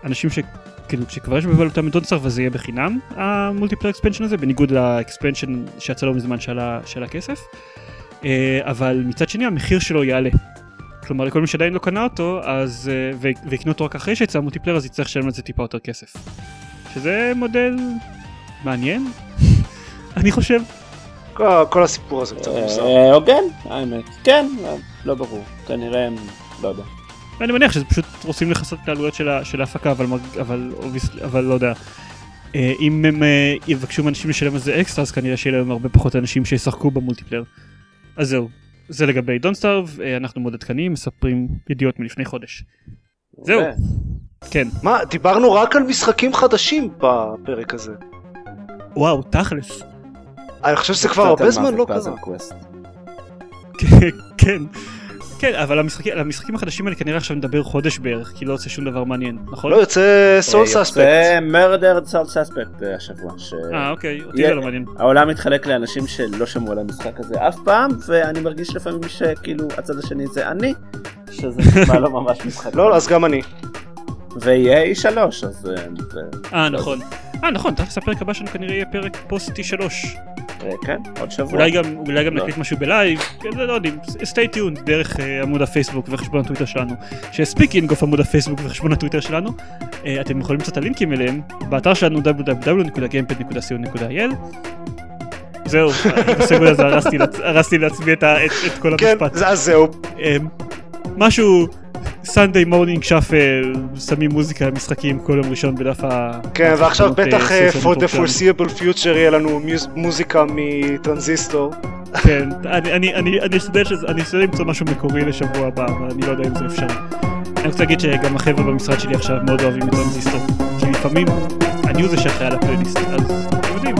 האנשים ש... כאילו שכבר יש בבעלותם את Don't Starve זה יהיה בחינם ה multiplayer expansion הזה בניגוד ל expansion שיצא לא מזמן שעלה כסף אה, אבל מצד שני המחיר שלו יעלה. כלומר לכל מי שעדיין לא קנה אותו אז אה, ויקנו אותו רק אחרי שיצא ה multiplayer אז יצטרך לשלם על זה טיפה יותר כסף. שזה מודל מעניין אני חושב כל, כל הסיפור הזה קצת מוזר. אה, הוגן, האמת. כן, אה, לא ברור. כנראה הם, לא יודע. ואני מניח שזה פשוט רוצים לכסות את העלויות של, ההפקה אבל, אבל, אבל לא יודע. אה, אם הם אה, יבקשו מאנשים לשלם על זה אקסטרה אז כנראה שיהיה להם הרבה פחות אנשים שישחקו ב multiplayer. אז זהו, זה לגבי Don't Starve אנחנו מאוד עדכניים מספרים ידיעות מלפני חודש. זהו. ו- כן, מה, דיברנו רק על משחקים חדשים בפרק הזה. וואו תכלס. אני חושב שזה כבר הרבה זמן לא קרה. כן. כן אבל המשחקים, על המשחקים החדשים האלה כנראה עכשיו נדבר חודש בערך כי לא יוצא שום דבר מעניין נכון? לא יוצא סול אה, סאספקט. יוצא מרדר סול סאספקט השבוע. ש- אה אוקיי אותי יהיה- זה לא מעניין. העולם מתחלק לאנשים שלא שמעו על המשחק הזה אף פעם, ואני מרגיש לפעמים שכאילו הצד השני זה אני, שזה נשמע לא ממש משחק. לא, אז גם אני. ויהיה E3, אז אה, אה נכון. אה נכון תכלס הפרק הבא שלנו כנראה יהיה פרק post E3. אה, כן, עוד שבוע. אולי גם אולי גם לא. נקליט משהו ב live, כן, לא יודעים, stay tuned דרך אה, עמוד הפייסבוק וחשבון הטוויטר שלנו, ש speaking of עמוד הפייסבוק וחשבון הטוויטר שלנו, אה, אתם יכולים למצוא את הלינקים אליהם באתר שלנו www.gamepad.co.il זהו, ב segue הזה הרסתי לעצ- הרסתי לעצמי את כל כן, המשפט. זה- אז זהו. משהו Sunday Morning Shuffle, שמים מוזיקה למשחקים כל יום ראשון בדף ה... כן, ועכשיו התחנות, בטח אה, אה, for the foreseeable future יהיה לנו מוזיקה מטרנזיסטור. כן, אני, אשתדל למצוא משהו מקורי לשבוע הבא, אבל אני לא יודע אם זה אפשרי. אני רוצה להגיד שגם החבר'ה במשרד שלי עכשיו מאוד אוהבים את טרנזיסטור, כי לפעמים אני הוא זה שאחראי על הפלייליסט, אז אתם יודעים,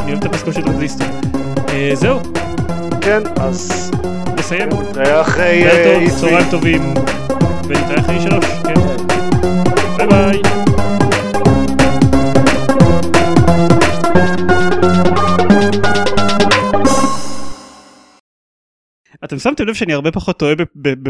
אני אוהב את הפסקול של טרנזיסטור. אה, זהו, כן, אז נסיים. נראה אחרי לילה אה, טוב, E3. צהריים טובים, ונתראה אחרי שלוש, כן. ביי ביי. אתם שמתם לב שאני הרבה פחות טועה ב-